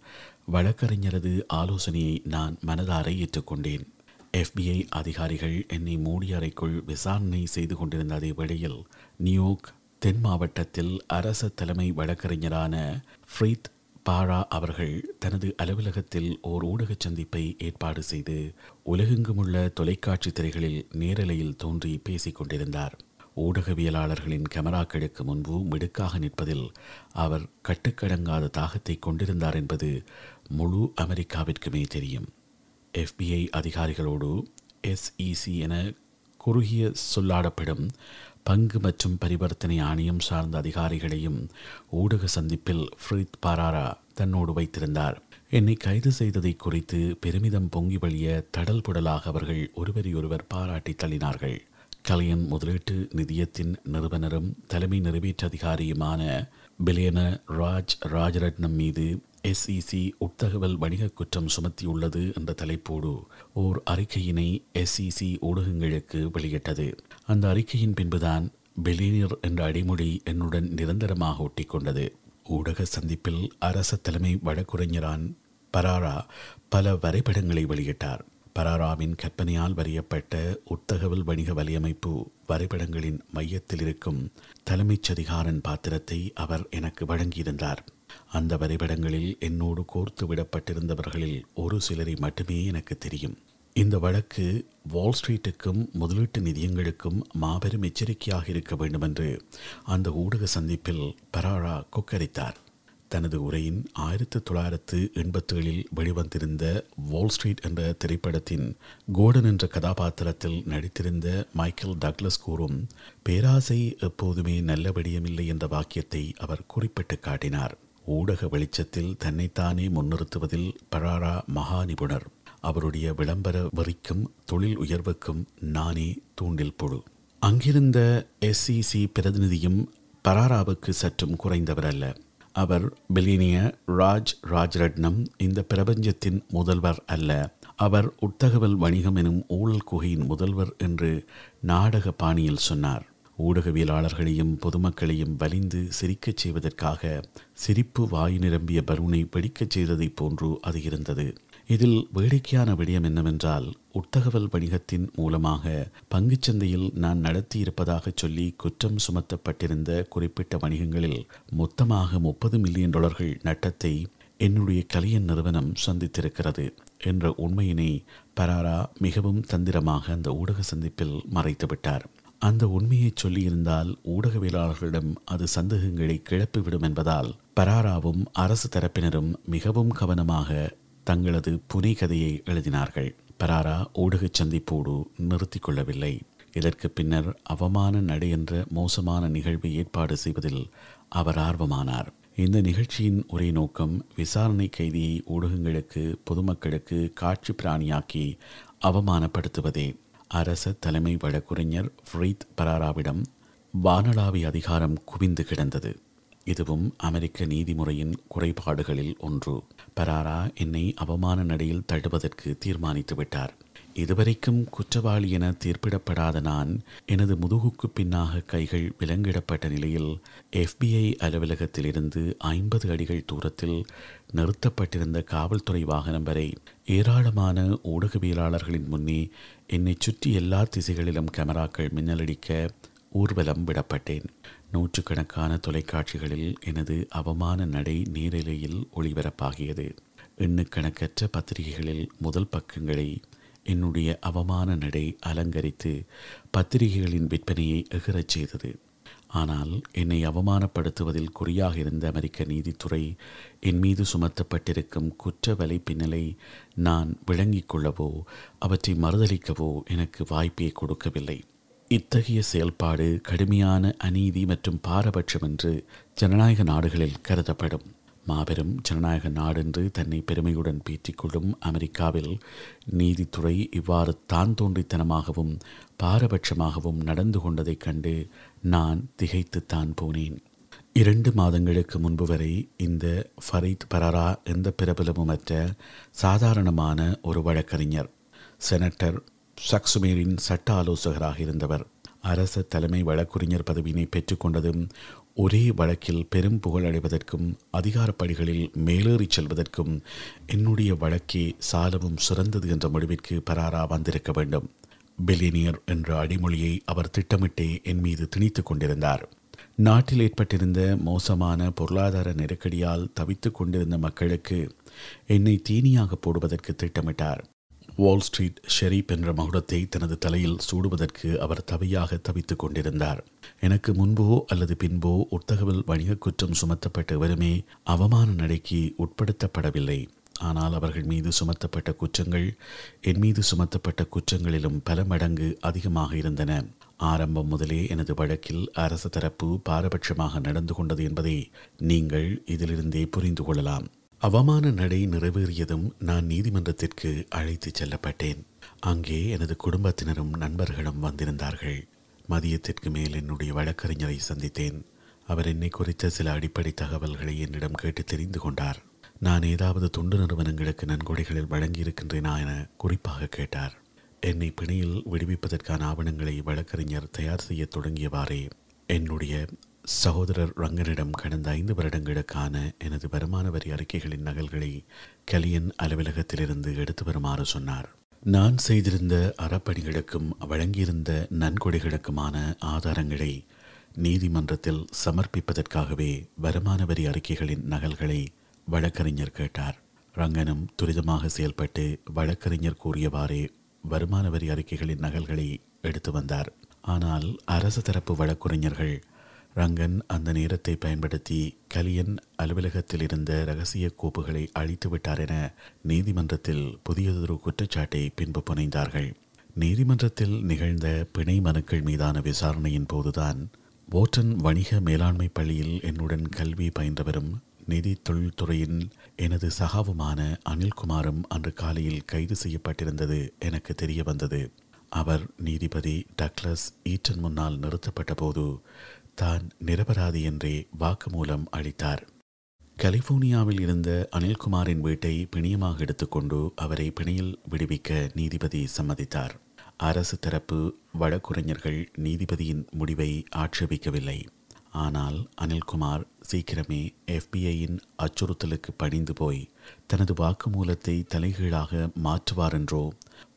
வழக்கறிஞரது ஆலோசனையை நான் மனதாரை ஏற்றுக்கொண்டேன். எஃபிஐ அதிகாரிகள் என்னை மூடிய அறைக்குள் விசாரணை செய்து கொண்டிருந்த அதே வேளையில் நியூயோர்க் தென் மாவட்டத்தில் அரச தலைமை வழக்கறிஞரான ஃப்ரீத் பாரா அவர்கள் தனது அலுவலகத்தில் ஓர் ஊடகச் சந்திப்பை ஏற்பாடு செய்து உலகெங்குமுள்ள தொலைக்காட்சி திரைகளில் நேரலையில் தோன்றி பேசிக் கொண்டிருந்தார். ஊடகவியலாளர்களின் கேமராக்களுக்கு முன்பு மிடுக்காக நிற்பதில் அவர் கட்டுக்கடங்காத தாகத்தை கொண்டிருந்தார் என்பது முழு அமெரிக்காவிற்குமே தெரியும். எஃபிஐ அதிகாரிகளோடு எஸ்இசி என குறுகிய சொல்லாடப்படும் பங்கு மற்றும் பரிவர்த்தனை ஆணையம் சார்ந்த அதிகாரிகளையும் ஊடக சந்திப்பில் ஃப்ரீத் பாராரா தன்னோடு வைத்திருந்தார். என்னை கைது செய்ததை குறித்து பெருமிதம் பொங்கி வழிய தடல் புடலாக அவர்கள் ஒருவரையொருவர் பாராட்டி தள்ளினார்கள். கலையன் முதலீட்டு நிதியத்தின் நிறுவனரும் தலைமை நிறைவேற்று அதிகாரியுமான பிலியன ராஜ் ராஜரட்னம் மீது எஸ்இசி உட்தகவல் வணிக குற்றம் சுமத்தியுள்ளது என்ற தலைப்போடு ஓர் அறிக்கையினை எஸ்இசி ஊடகங்களுக்கு வெளியிட்டது. அந்த அறிக்கையின் பின்புதான் பில்லியனியர் என்ற அடிமொழி என்னுடன் நிரந்தரமாக ஒட்டிக்கொண்டது. ஊடக சந்திப்பில் அரச தலைமை வழக்குரைஞரான் பராரா பல வரைபடங்களை வெளியிட்டார். பராராவின் கற்பனையால் வரையப்பட்ட உட்தகவல் வணிக வலையமைப்பு வரைபடங்களின் மையத்தில் இருக்கும் தலைமைச் சதிகாரன் பாத்திரத்தை அவர் எனக்கு வழங்கியிருந்தார். அந்த வரைபடங்களில் என்னோடு கோர்த்து விடப்பட்டிருந்தவர்களில் ஒரு சிலரை மட்டுமே எனக்கு தெரியும். இந்த வழக்கு வால் ஸ்ட்ரீட்டுக்கும் முதலீட்டு நிதியங்களுக்கும் மாபெரும் எச்சரிக்கையாக இருக்க வேண்டுமென்று அந்த ஊடக சந்திப்பில் பராரா கொக்கரித்தார். தனது உரையின் ஆயிரத்து தொள்ளாயிரத்து எண்பத்தேழில் வெளிவந்திருந்த வால் ஸ்ட்ரீட் என்ற திரைப்படத்தின் கோடன் என்ற கதாபாத்திரத்தில் நடித்திருந்த மைக்கேல் டக்ளஸ் கூறும் பேராசை எப்போதுமே நல்ல விடயமில்லை என்ற வாக்கியத்தை அவர் குறிப்பிட்டு காட்டினார். ஊடக வெளிச்சத்தில் தன்னைத்தானே முன்னிறுத்துவதில் பராரா மகா நிபுணர் அவருடைய விளம்பர வரிக்கும் தொழில் உயர்வுக்கும் நானே தூண்டில் புழு அங்கிருந்த எஸ்இசி பிரதிநிதியும் பராராவுக்கு சற்றும் குறைந்தவர் அல்ல. அவர் பிலினிய ராஜ் ராஜ்ரட்னம் இந்த பிரபஞ்சத்தின் முதல்வர் அல்ல. அவர் உட்தகவல் வணிகம் எனும் ஊழல் குகையின் முதல்வர் என்று நாடக பாணியில் சொன்னார். ஊடகவியலாளர்களையும் பொதுமக்களையும் வலிந்து சிரிக்கச் செய்வதற்காக சிரிப்பு வாயு நிரம்பிய பலூனை வெடிக்கச் செய்ததைப் போன்று அது இருந்தது. இதில் வேடிக்கையான விடயம் என்னவென்றால் உட்தகவல் வணிகத்தின் மூலமாக பங்குச்சந்தையில் நான் நடத்தியிருப்பதாக சொல்லி குற்றம் சுமத்தப்பட்டிருந்த குறிப்பிட்ட வணிகங்களில் மொத்தமாக முப்பது மில்லியன் டாலர்கள் நட்டத்தை என்னுடைய கலியன் நிறுவனம் சந்தித்திருக்கிறது என்ற உண்மையினை பராரா மிகவும் தந்திரமாக அந்த ஊடக சந்திப்பில் மறைத்துவிட்டார். அந்த உண்மையை சொல்லியிருந்தால் ஊடகவியலாளர்களிடம் அது சந்தேகங்களை கிளப்பிவிடும் என்பதால் பராராவும் அரசு தரப்பினரும் மிகவும் கவனமாக தங்களது புனை கதையை எழுதினார்கள். பராரா ஊடகச் சந்திப்போடு நிறுத்தி கொள்ளவில்லை. இதற்கு பின்னர் அவமான நடை என்ற மோசமான நிகழ்வை ஏற்பாடு செய்வதில் அவர் ஆர்வமானார். இந்த நிகழ்ச்சியின் ஒரே நோக்கம் விசாரணை கைதியை ஊடகங்களுக்கு பொதுமக்களுக்கு காட்சி பிராணியாக்கி அவமானப்படுத்துவதே. அரச தலைமை வழக்குரைஞர் ஃப்ரீத் பராராவிடம் வானளாவி அதிகாரம் குவிந்து கிடந்தது. இதுவும் அமெரிக்க நீதிமுறையின் குறைபாடுகளில் ஒன்று. பராரா என்னை அவமான நடையில் தடுவதற்கு தீர்மானித்து விட்டார். இதுவரைக்கும் குற்றவாளி என தீர்ப்பிடப்படாத நான் எனது முதுகுக்கு பின்னாக கைகள் விலங்கிடப்பட்ட நிலையில் எஃபிஐ அலுவலகத்திலிருந்து ஐம்பது அடிகள் தூரத்தில் நிறுத்தப்பட்டிருந்த காவல்துறை வாகனம் வரை ஏராளமான ஊடகவியலாளர்களின் முன்னே என்னை சுற்றி எல்லா திசைகளிலும் கேமராக்கள் மின்னலடிக்க ஊர்வலம் விடப்பட்டேன். நூற்றுக்கணக்கான தொலைக்காட்சிகளில் எனது அவமான நடை நேரிலையில் ஒளிபரப்பாகியது. எண்ணுக்கணக்கற்ற பத்திரிகைகளில் முதல் பக்கங்களை என்னுடைய அவமான நடை அலங்கரித்து பத்திரிகைகளின் விற்பனையை எகரச் செய்தது. ஆனால் என்னை அவமானப்படுத்துவதில் குறியாக இருந்த அமெரிக்க நீதித்துறை என் மீது சுமத்தப்பட்டிருக்கும் குற்ற வலை பின்னலை நான் விளங்கிக் கொள்ளவோ அவற்றை மறுதளிக்கவோ எனக்கு வாய்ப்பை கொடுக்கவில்லை. இத்தகைய செயல்பாடு கடுமையான அநீதி மற்றும் பாரபட்சம் என்று ஜனநாயக நாடுகளில் கருதப்படும். மாபெரும் ஜனநாயக நாடென்று தன்னை பெருமையுடன் பீற்றிக்கொள்ளும் அமெரிக்காவில் நீதித்துறை இவ்வாறு தான் தோன்றித்தனமாகவும் பாரபட்சமாகவும் நடந்து கொண்டதைக் கண்டு நான் திகைத்துத்தான் போனேன். இரண்டு மாதங்களுக்கு முன்பு வரை இந்த ஃபரீத் பரரா எந்த பிரபலமுமற்ற சாதாரணமான ஒரு வழக்கறிஞர் செனட்டர் சக்சுமேரின் சட்ட ஆலோசகராக இருந்தவர். அரச தலைமை வழக்குரைஞர் பதவியினை பெற்றுக்கொண்டதும் ஒரே வழக்கில் பெரும் புகழடைவதற்கும் அதிகாரப்படிகளில் மேலேறிச் செல்வதற்கும் என்னுடைய வழக்கே சாலவும் சிறந்தது என்ற முடிவிற்கு பராரா வந்திருக்க வேண்டும். பில்லினியர் என்ற அடிமொழியை அவர் திட்டமிட்டே என் மீது திணித்துக் கொண்டிருந்தார். நாட்டில் ஏற்பட்டிருந்த மோசமான பொருளாதார நெருக்கடியால் தவித்துக் கொண்டிருந்த மக்களுக்கு என்னை தீனியாக போடுவதற்கு திட்டமிட்டார். வால் ஸ்ட்ரீட் ஷெரீப் என்ற மகுடத்தை தனது தலையில் சூடுவதற்கு அவர் தவையாக தவித்துக் கொண்டிருந்தார். எனக்கு முன்போ அல்லது பின்போ உத்தகவல் வணிக குற்றம் சுமத்தப்பட்டவருமே அவமான நடைக்கு உட்படுத்தப்படவில்லை. ஆனால் அவர்கள் மீது சுமத்தப்பட்ட குற்றங்கள் என் மீது சுமத்தப்பட்ட குற்றங்களிலும் பல மடங்கு அதிகமாக இருந்தன. ஆரம்பம் முதலே எனது வழக்கில் அரசு தரப்பு பாரபட்சமாக நடந்து கொண்டது என்பதை நீங்கள் இதிலிருந்தே புரிந்து கொள்ளலாம். அவமான நடை நிறைவேறியதும் நான் நீதிமன்றத்திற்கு அழைத்துச் செல்லப்பட்டேன். அங்கே எனது குடும்பத்தினரும் நண்பர்களும் வந்திருந்தார்கள். மதியத்திற்கு மேல் என்னுடைய வழக்கறிஞரை சந்தித்தேன். அவர் என்னை குறித்த சில அடிப்படை தகவல்களை என்னிடம் கேட்டு தெரிந்து கொண்டார். நான் ஏதாவது தொண்டு நிறுவனங்களுக்கு நன்கொடைகளில் வழங்கியிருக்கின்றேனா என குறிப்பாக கேட்டார். என்னை பிணையில் விடுவிப்பதற்கான ஆவணங்களை வழக்கறிஞர் தயார் செய்ய தொடங்கியவாறே என்னுடைய சகோதரர் ரங்கனிடம் கடந்த ஐந்து வருடங்களுக்கான எனது வருமான வரி அறிக்கைகளின் நகல்களை கலியன் அலுவலகத்திலிருந்து எடுத்து வருமாறு சொன்னார். நான் செய்திருந்த அறப்பணிகளுக்கும் வழங்கியிருந்த நன்கொடைகளுக்குமான ஆதாரங்களை நீதிமன்றத்தில் சமர்ப்பிப்பதற்காகவே வருமான வரி அறிக்கைகளின் நகல்களை வழக்கறிஞர் கேட்டார். ரங்கனும் துரிதமாக செயல்பட்டு வழக்கறிஞர் கூறியவாறே வருமான வரி அறிக்கைகளின் நகல்களை எடுத்து வந்தார். ஆனால் அரசு தரப்பு வழக்குரைஞர்கள் ரங்கன் அந்த நேரத்தை பயன்படுத்தி கலியன் அலுவலகத்தில் இருந்த ரகசிய கோப்புகளை அழித்து விட்டார் என நீதிமன்றத்தில் புதியதொரு குற்றச்சாட்டை பின்பு புனைந்தார்கள். நீதிமன்றத்தில் நிகழ்ந்த பிணை மனுக்கள் மீதான விசாரணையின் போதுதான் ஓட்டன் வணிக மேலாண்மை பள்ளியில் என்னுடன் கல்வி பயின்றவரும் நிதி தொழில்துறையின் எனது சகாவுமான அனில்குமாரும் அன்று காலையில் கைது செய்யப்பட்டிருந்தது எனக்கு தெரிய வந்தது அவர் நீதிபதி டக்ளஸ் ஈட்டன் முன்னால் நிறுத்தப்பட்ட போது தான் நிரபராதி என்றே வாக்குமூலம் அளித்தார். கலிபோர்னியாவில் இருந்த அனில்குமாரின் வீட்டை பிணியமாக எடுத்துக்கொண்டு அவரை பிணையில் விடுவிக்க நீதிபதி சம்மதித்தார். அரசு தரப்பு வழக்குரைஞர்கள் நீதிபதியின் முடிவை ஆட்சேபிக்கவில்லை. ஆனால் அனில்குமார் சீக்கிரமே எஃபிஐயின் அச்சுறுத்தலுக்கு பணிந்து போய் தனது வாக்குமூலத்தை தலைகீழாக மாற்றுவார் என்றோ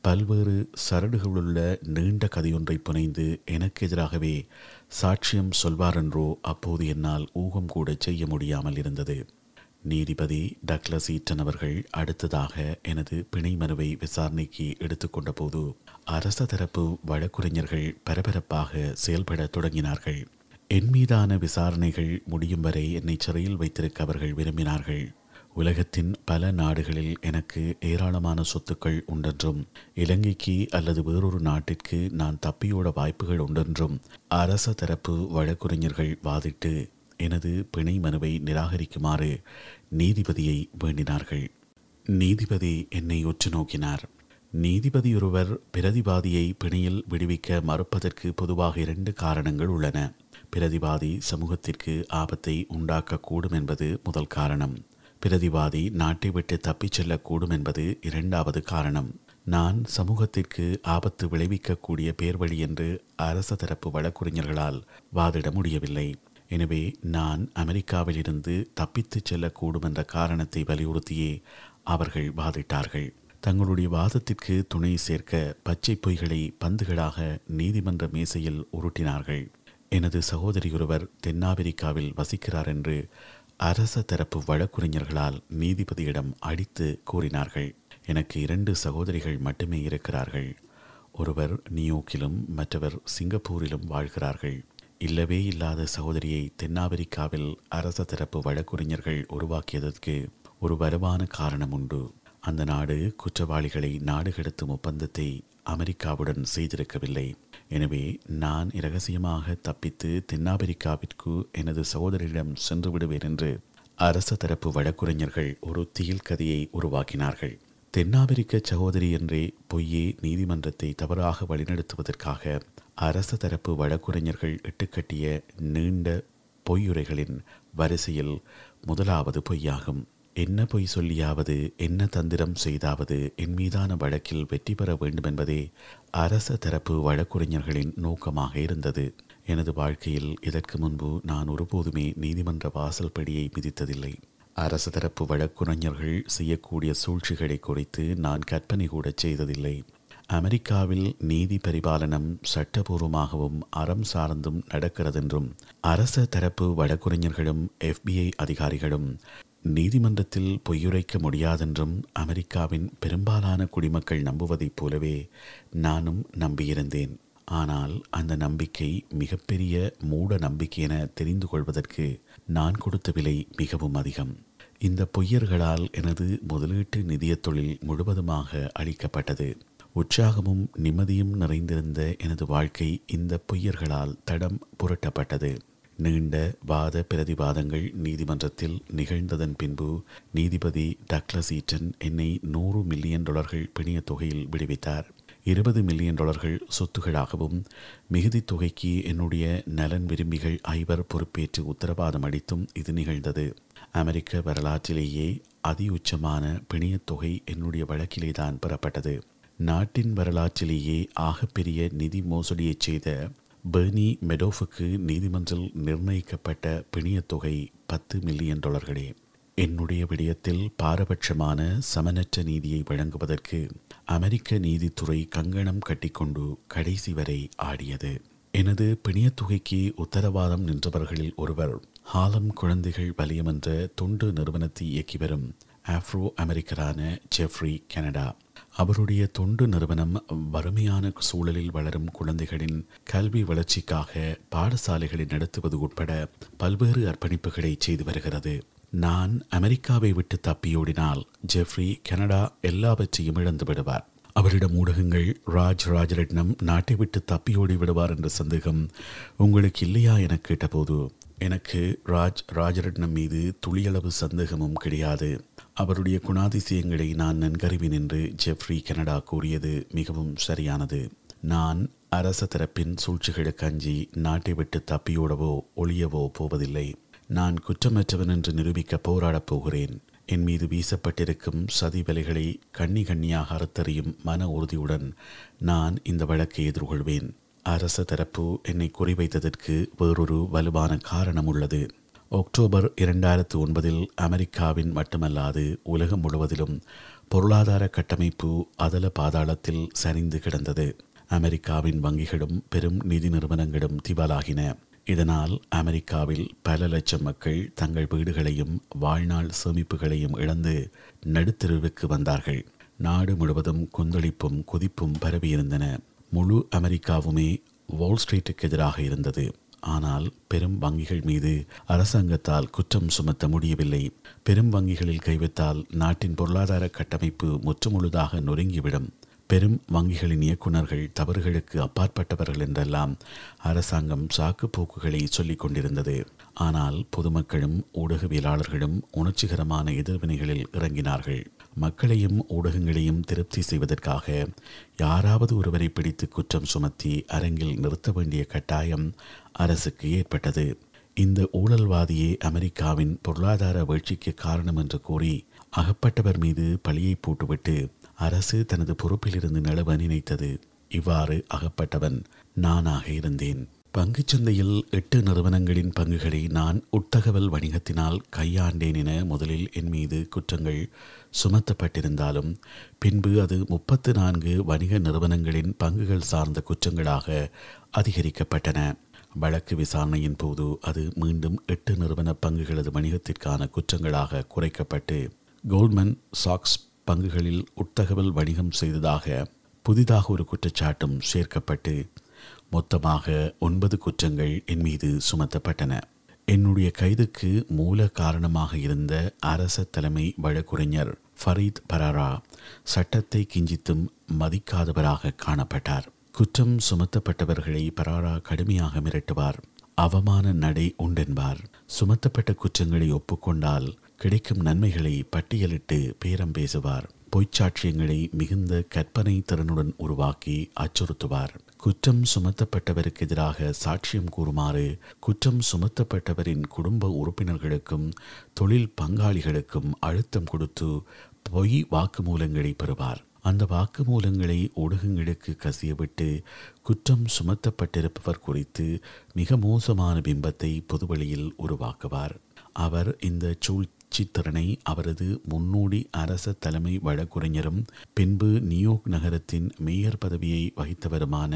பல்வேறு சரடுகளுள்ள நீண்ட கதையொன்றை புனைந்து எனக்கு எதிராகவே சாட்சியம் சொல்வார் என்றோ அப்போது என்னால் ஊகம் கூட செய்ய முடியாமல் இருந்தது. நீதிபதி டக்ளஸ் ஈட்டன் அவர்கள் அடுத்ததாக எனது பிணை மனுவை விசாரணைக்கு எடுத்துக்கொண்ட போது அரச தரப்பு வழக்குரைஞர்கள் பரபரப்பாக செயல்பட தொடங்கினார்கள். என் மீதான விசாரணைகள் முடியும் வரை என்னை சிறையில் வைத்திருக்க அவர்கள் விரும்பினார்கள். உலகத்தின் பல நாடுகளில் எனக்கு ஏராளமான சொத்துக்கள் உண்டென்றும் இலங்கைக்கு அல்லது வேறொரு நாட்டிற்கு நான் தப்பியோட வாய்ப்புகள் உண்டென்றும் அரச தரப்பு வழக்குரைஞர்கள் வாதிட்டு எனது பிணை மனுவை நிராகரிக்குமாறு நீதிபதியை வேண்டினார்கள். நீதிபதி என்னை உற்று நோக்கினார். நீதிபதி ஒருவர் பிரதிவாதியை பிணையில் விடுவிக்க மறுப்பதற்கு பொதுவாக இரண்டு காரணங்கள் உள்ளன. பிரதிவாதி சமூகத்திற்கு ஆபத்தை உண்டாக்கக்கூடும் என்பது முதல் காரணம். பிரதிவாதி நாட்டை விட்டு தப்பிச் செல்லக்கூடும் என்பது இரண்டாவது காரணம். நான் சமூகத்திற்கு ஆபத்து விளைவிக்கக்கூடிய பேர்வழி என்று அரச தரப்பு வழக்குரைஞர்களால் வாதிட முடியவில்லை. எனவே நான் அமெரிக்காவிலிருந்து தப்பித்துச் செல்லக்கூடும் என்ற காரணத்தை வலியுறுத்தியே அவர்கள் வாதிட்டார்கள். தங்களுடைய வாதத்திற்கு துணை சேர்க்க பச்சை பொய்களை பந்துகளாக நீதிமன்ற மேசையில் உருட்டினார்கள். எனது சகோதரியொருவர் தென்னாப்பிரிக்காவில் வசிக்கிறார் என்று அரச தரப்பு வழக்குரைஞர்களால் நீதிபதியிடம் அடித்து கூறினார்கள். எனக்கு இரண்டு சகோதரிகள் மட்டுமே இருக்கிறார்கள். ஒருவர் நியூயோர்க்கிலும் மற்றவர் சிங்கப்பூரிலும் வாழ்கிறார்கள். இல்லவே இல்லாத சகோதரியை தென்னாப்பிரிக்காவில் அரச தரப்பு வழக்குரைஞர்கள் உருவாக்கியதற்கு ஒரு வலுவான காரணம் உண்டு. அந்த நாடு குற்றவாளிகளை நாடு கடத்தும் ஒப்பந்தத்தை அமெரிக்காவுடன் செய்திருக்கவில்லை. எனவே நான் இரகசியமாக தப்பித்து தென்னாப்பிரிக்காவிற்கு எனது சகோதரியிடம் சென்று விடுவேன் என்று அரச தரப்பு வழக்குரைஞர்கள் ஒரு திகில் கதையை உருவாக்கினார்கள். தென்னாப்பிரிக்க சகோதரி என்றே பொய்யே நீதிமன்றத்தை தவறாக வழிநடத்துவதற்காக அரச தரப்பு வழக்குரைஞர்கள் இட்டுக்கட்டிய நீண்ட பொய்யுரைகளின் வரிசையில் முதலாவது பொய்யாகும். என்ன பொய் சொல்லியாவது என்ன தந்திரம் செய்தாவது என் மீதான வழக்கில் வெற்றி பெற வேண்டுமென்பதே அரச தரப்பு வழக்குரைஞர்களின் நோக்கமாக இருந்தது. எனது வாழ்க்கையில் இதற்கு முன்பு நான் ஒருபோதுமே நீதிமன்ற வாசல் படியை மிதித்ததில்லை. அரசு தரப்பு வழக்குரைஞர்கள் செய்யக்கூடிய சூழ்ச்சிகளை குறித்து நான் கற்பனை கூட செய்ததில்லை. அமெரிக்காவில் நீதி பரிபாலனம் சட்டபூர்வமாகவும் அறம் சார்ந்தும் நடக்கிறதென்றும் அரச தரப்பு வழக்குரைஞர்களும் எஃபிஐ அதிகாரிகளும் நீதிமன்றத்தில் பொய்யுரைக்க முடியாதென்றும் அமெரிக்காவின் பெரும்பாலான குடிமக்கள் நம்புவதைப் போலவே நானும் நம்பியிருந்தேன். ஆனால் அந்த நம்பிக்கை மிகப்பெரிய மூட நம்பிக்கை என தெரிந்து கொள்வதற்கு நான் கொடுத்த விலை மிகவும் அதிகம். இந்த பொய்யர்களால் எனது முதலீட்டு நிதியத் தொழில் முழுவதுமாக அளிக்கப்பட்டது உற்சாகமும் நிம்மதியும் நிறைந்திருந்த எனது வாழ்க்கை இந்த பொய்யர்களால் தடம் புரட்டப்பட்டது. நீண்ட வாத பிரதிவாதங்கள் நீதிமன்றத்தில் நிகழ்ந்ததன் பின்பு நீதிபதி டக்ளஸ் ஈட்டன் என்னை நூறு மில்லியன் டாலர்கள் பிணிய தொகையில் விடுவித்தார். இருபது மில்லியன் டாலர்கள் சொத்துகளாகவும் மிகுதி தொகைக்கு என்னுடைய நலன் விரும்பிகள் ஐவர் பொறுப்பேற்று உத்தரவாதம் அளித்தும் இது நிகழ்ந்தது. அமெரிக்க வரலாற்றிலேயே அதி உச்சமான பிணியத் தொகை என்னுடைய வழக்கிலே தான் பெறப்பட்டது. நாட்டின் வரலாற்றிலேயே ஆகப்பெரிய நிதி மோசடியைச் செய்த பெர்னி மெடோஃபுக்கு நீதிமன்றில் நிர்ணயிக்கப்பட்ட பிணியத் தொகை பத்து மில்லியன் டாலர்களே என்னுடைய விடயத்தில் பாரபட்சமான சமனற்ற நீதியை வழங்குவதற்கு அமெரிக்க நீதித்துறை கங்கணம் கட்டிக்கொண்டு கடைசி வரை ஆடியது. எனது பிணியத் தொகைக்கு உத்தரவாதம் நின்றவர்களில் ஒருவர் ஹாலம் குழந்தைகள் வலயம் என்ற தொண்டு நிறுவனத்தை இயக்கி வரும் ஆப்ரோ அமெரிக்கரான ஜெஃப்ரி கனடா. அவருடைய தொண்டு நிறுவனம் வறுமையான சூழலில் வளரும் குழந்தைகளின் கல்வி வளர்ச்சிக்காக பாடசாலைகளை நடத்துவது உட்பட பல்வேறு அர்ப்பணிப்புகளை செய்து வருகிறது. நான் அமெரிக்காவை விட்டு தப்பியோடினால் ஜெஃப்ரி கனடா எல்லாவற்றையும் இழந்து விடுவார். அவரிடம் ஊடகங்கள் ராஜ் ராஜரட்னம் நாட்டை விட்டு தப்பியோடி விடுவார் என்ற சந்தேகம் உங்களுக்கு இல்லையா என கேட்டபோது எனக்கு ராஜ் ராஜரட்னம் மீது துளியளவு சந்தேகமும் கிடையாது. அவருடைய குணாதிசயங்களை நான் நன்கறிவேன் என்று ஜெஃப்ரி கனடா கூறியது மிகவும் சரியானது. நான் அரச தரப்பின் சூழ்ச்சிகளுக்கு அஞ்சி நாட்டை விட்டு தப்பியோடவோ ஒளியவோ போவதில்லை. நான் குற்றமற்றவன் என்று நிரூபிக்க போராடப் போகிறேன். என் மீது வீசப்பட்டிருக்கும் சதி வலைகளை கண்ணி கண்ணியாக அறுத்தறியும் மன உறுதியுடன் நான் இந்த வழக்கை எதிர்கொள்வேன். அரச தரப்பு என்னை குறிவைத்ததற்கு வேறொரு வலுவான காரணம் உள்ளது. அக்டோபர் இரண்டாயிரத்து ஒன்பதில் அமெரிக்காவின் மட்டுமல்லாது உலகம் முழுவதிலும் பொருளாதார கட்டமைப்பு அதல பாதாளத்தில் சரிந்து கிடந்தது. அமெரிக்காவின் வங்கிகளும் பெரும் நிதி நிறுவனங்களும் திவாலாகின. இதனால் அமெரிக்காவில் பல லட்சம் மக்கள் தங்கள் வீடுகளையும் வாழ்நாள் சேமிப்புகளையும் இழந்து நடுத்தெருவுக்கு வந்தார்கள். நாடு முழுவதும் கொந்தளிப்பும் கொதிப்பும் பரவியிருந்தன. முழு அமெரிக்காவுமே வால் ஸ்ட்ரீட்டுக்கு எதிராக இருந்தது. ஆனால் பெரும் வங்கிகள் மீது அரசாங்கத்தால் குற்றம் சுமத்த முடியவில்லை. பெரும் வங்கிகளில் கைவிட்டால் நாட்டின் பொருளாதார கட்டமைப்பு முற்றுமுழுதாக நொறுங்கிவிடும். பெரும் வங்கிகளின் இயக்குநர்கள் தவறுகளுக்கு அப்பாற்பட்டவர்கள் என்றெல்லாம் அரசாங்கம் சாக்கு போக்குகளை சொல்லிக் கொண்டிருந்தது. ஆனால் பொதுமக்களும் ஊடகவியலாளர்களும் உணர்ச்சிகரமான எதிர்வினைகளில் இறங்கினார்கள். மக்களையும் ஊடகங்களையும் திருப்தி செய்வதற்காக யாராவது ஒருவரை பிடித்து குற்றம் சுமத்தி அரங்கில் நிறுத்த வேண்டிய கட்டாயம் அரசுக்கு ஏற்பட்டது. இந்த ஊழல்வாதியே அமெரிக்காவின் பொருளாதார வீழ்ச்சிக்கு காரணம் என்று கூறி அகப்பட்டவர் மீது பழியை போட்டுவிட்டு அரசு தனது பொறுப்பிலிருந்து நழுவ நினைத்தது. இவ்வாறு அகப்பட்டவன் நானாக இருந்தேன். பங்குச்சந்தையில் எட்டு நிறுவனங்களின் பங்குகளை நான் உட்தகவல் வணிகத்தினால் கையாண்டேன் என முதலில் என் மீது குற்றங்கள் சுமத்தப்பட்டிருந்தாலும் பின்பு அது முப்பத்து நான்கு வணிக நிறுவனங்களின் பங்குகள் சார்ந்த குற்றங்களாக அதிகரிக்கப்பட்டன. வழக்கு விசாரணையின் போது அது மீண்டும் எட்டு நிறுவன பங்குகளது வணிகத்திற்கான குற்றங்களாக குறைக்கப்பட்டு கோல்ட்மன் சாக்ஸ் பங்குகளில் உட்தகவல் வணிகம் செய்ததாக புதிதாக ஒரு குற்றச்சாட்டும் சேர்க்கப்பட்டு மொத்தமாக ஒன்பது குற்றங்கள் என் மீது சுமத்தப்பட்டன. என்னுடைய கைதுக்கு மூல காரணமாக இருந்த அரச தலைமை வழக்குரைஞர் ஃபரீத் பராரா சட்டத்தை கிஞ்சித்தும் மதிக்காதவராக காணப்பட்டார். குற்றம் சுமத்தப்பட்டவர்களை பராரா கடுமையாக மிரட்டுவார். அவமான நடை உண்டென்பார். சுமத்தப்பட்ட குற்றங்களை ஒப்புக்கொண்டால் கிடைக்கும் நன்மைகளை பட்டியலிட்டு பேரம் பேசுவார். பொய்ச்சாட்சியங்களை மிகுந்த கற்பனை திறனுடன் உருவாக்கி அச்சுறுத்துவார். குற்றம் சுமத்தப்பட்டவருக்கு எதிராக சாட்சியம் கூறுமாறு குற்றம் சுமத்தப்பட்டவரின் குடும்ப உறுப்பினர்களுக்கும் தொழில் பங்காளிகளுக்கும் அழுத்தம் கொடுத்து பொய் வாக்குமூலங்களை பெறுவார். அந்த வாக்குமூலங்களை ஊடகங்களுக்கு கசியவிட்டு குற்றம் சுமத்தப்பட்டிருப்பவர் குறித்து மிக மோசமான பிம்பத்தை பொதுவெளியில் உருவாக்குவார். அவர் இந்த சூழ் சித்திரனை அவரது முன்னோடி அரச தலைமை வழக்குரைஞரும் பின்பு நியூயோர்க் நகரத்தின் மேயர் பதவியை வகித்தவருமான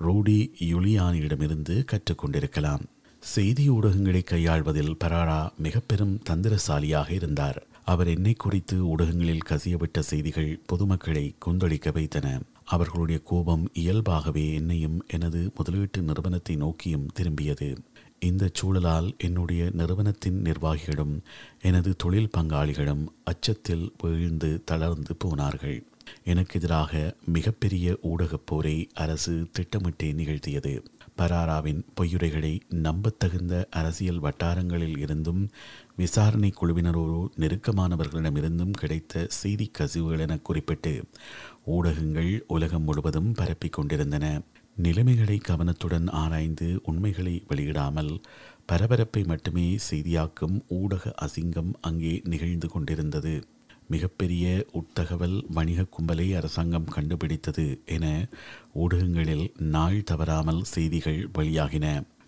ரோடி யுலியானியிடமிருந்து கற்றுக்கொண்டிருக்கலாம் செய்தி ஊடகங்களை கையாள்வதில் பராரா மிக பெரும் தந்திரசாலியாக இருந்தார். அவர் என்னை குறித்து ஊடகங்களில் கசியவிட்ட செய்திகள் பொதுமக்களை கொந்தளிக்க வைத்தன. அவர்களுடைய கோபம் இயல்பாகவே என்னையும் எனது முதலீட்டு நிறுவனத்தை நோக்கியும் திரும்பியது. இந்த சூழலால் என்னுடைய நிறுவனத்தின் நிர்வாகிகளும் எனது தொழில் பங்காளிகளும் அச்சத்தில் வீழ்ந்து தளர்ந்து போனார்கள். எனக்கு எதிராக மிகப்பெரிய ஊடகப் போரை அரசு திட்டமிட்டே நிகழ்த்தியது. பராராவின் பொய்யுரைகளை நம்பத்தகுந்த அரசியல் வட்டாரங்களில் இருந்தும் விசாரணை குழுவினரோரோ நெருக்கமானவர்களிடமிருந்தும் கிடைத்த செய்தி கசிவுகள் என குறிப்பிட்டு ஊடகங்கள் உலகம் முழுவதும் பரப்பிக் கொண்டிருந்தன. நிலைமைகளை கவனத்துடன் ஆராய்ந்து உண்மைகளை வெளியிடாமல் பரபரப்பை மட்டுமே செய்தியாக்கும் ஊடக அசிங்கம் அங்கே நிகழ்ந்து கொண்டிருந்தது. மிகப்பெரிய உட்தகவல் வணிக கும்பலை அரசாங்கம் கண்டுபிடித்தது என ஊடகங்களில் நாள் தவறாமல் செய்திகள் வெளியாகின.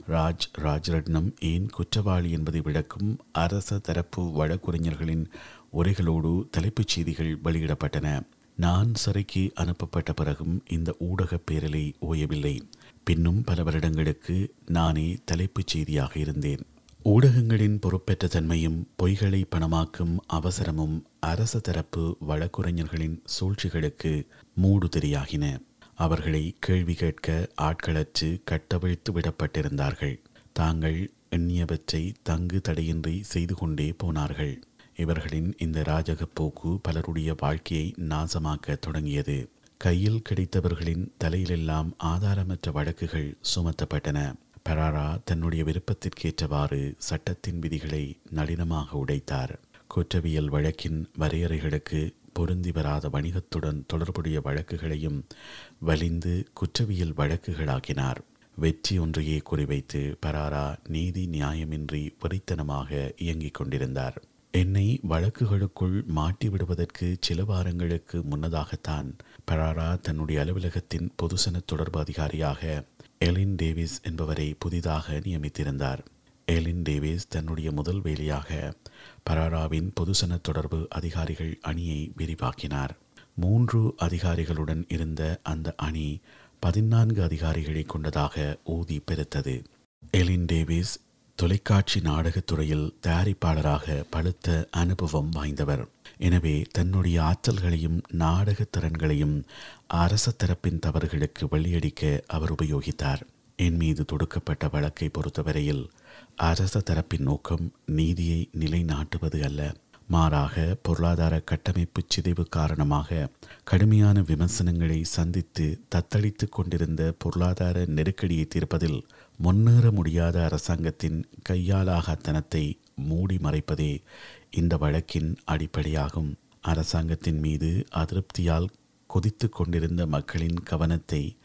ராஜ் ராஜரட்னம் ஏன் குற்றவாளி என்பதை விளக்கும் அரச தரப்பு வழக்குரைஞர்களின் உரைகளோடு தலைப்புச் செய்திகள் வெளியிடப்பட்டன. நான் சிறைக்கு அனுப்பப்பட்ட பிறகும் இந்த ஊடக பேரலை ஓயவில்லை. பின்னும் பல வருடங்களுக்கு நானே தலைப்புச் செய்தியாக இருந்தேன். ஊடகங்களின் பொறுப்பற்ற தன்மையும் பொய்களை பணமாக்கும் அவசரமும் அரச தரப்பு வழக்குரைஞர்களின் சூழ்ச்சிகளுக்கு மூடுதிரியாகின. அவர்களை கேள்வி கேட்க ஆட்களற்று கட்டவிழ்த்து விடப்பட்டிருந்தார்கள். தாங்கள் எண்ணியவற்றை தங்கு தடையின்றி செய்து கொண்டே போனார்கள். இவர்களின் இந்த ராஜக போக்கு பலருடைய வாழ்க்கையை நாசமாக்க தொடங்கியது. கையில் கிடைத்தவர்களின் தலையிலெல்லாம் ஆதாரமற்ற வழக்குகள் சுமத்தப்பட்டன. பராரா தன்னுடைய விருப்பத்திற்கேற்றவாறு சட்டத்தின் விதிகளை நளினமாக உடைத்தார். குற்றவியல் வழக்கின் வரையறைகளுக்கு பொருந்தி வராத வணிகத்துடன் தொடர்புடைய வழக்குகளையும் வலிந்து குற்றவியல் வழக்குகளாக்கினார். வெற்றி ஒன்றையே குறிவைத்து பராரா நீதி நியாயமின்றி வெறித்தனமாக இயங்கிக் கொண்டிருந்தார். என்னை வழக்குகளுக்குள் மாட்டி விடுவதற்கு சில வாரங்களுக்கு முன்னதாகத்தான் பராரா தன்னுடைய அலுவலகத்தின் பொதுசன தொடர்பு அதிகாரியாக எலின் டேவிஸ் என்பவரை புதிதாக நியமித்திருந்தார். எலின் டேவிஸ் தன்னுடைய முதல் வேலையாக பராராவின் பொதுசன தொடர்பு அதிகாரிகள் அணியை விரிவாக்கினார். மூன்று அதிகாரிகளுடன் இருந்த அந்த அணி பதினான்கு அதிகாரிகளை கொண்டதாக ஊதி பெருத்தது. எலின் டேவிஸ் தொலைக்காட்சி நாடகத்துறையில் தயாரிப்பாளராக பழுத்த அனுபவம் வாய்ந்தவர். எனவே தன்னுடைய ஆற்றல்களையும் நாடக திறன்களையும் அரச தரப்பின் தவறுகளுக்கு வழியடிக்க அவர் உபயோகித்தார். என் மீது தொடுக்கப்பட்ட வழக்கை பொறுத்தவரையில் அரச தரப்பின் நோக்கம் நீதியை நிலைநாட்டுவது அல்ல. மாறாக பொருளாதார கட்டமைப்பு சிதைவு காரணமாக கடுமையான விமர்சனங்களை சந்தித்து தத்தளித்து கொண்டிருந்த பொருளாதார நெருக்கடியை தீர்ப்பதில் முன்னேற முடியாத அரசாங்கத்தின் கையாலாகத்தனத்தை மூடி மறைப்பதே இந்த வழக்கின் அடிப்படையாகும். அரசாங்கத்தின் மீது அதிருப்தியால் கொதித்து கொண்டிருந்த மக்களின் கவனத்தை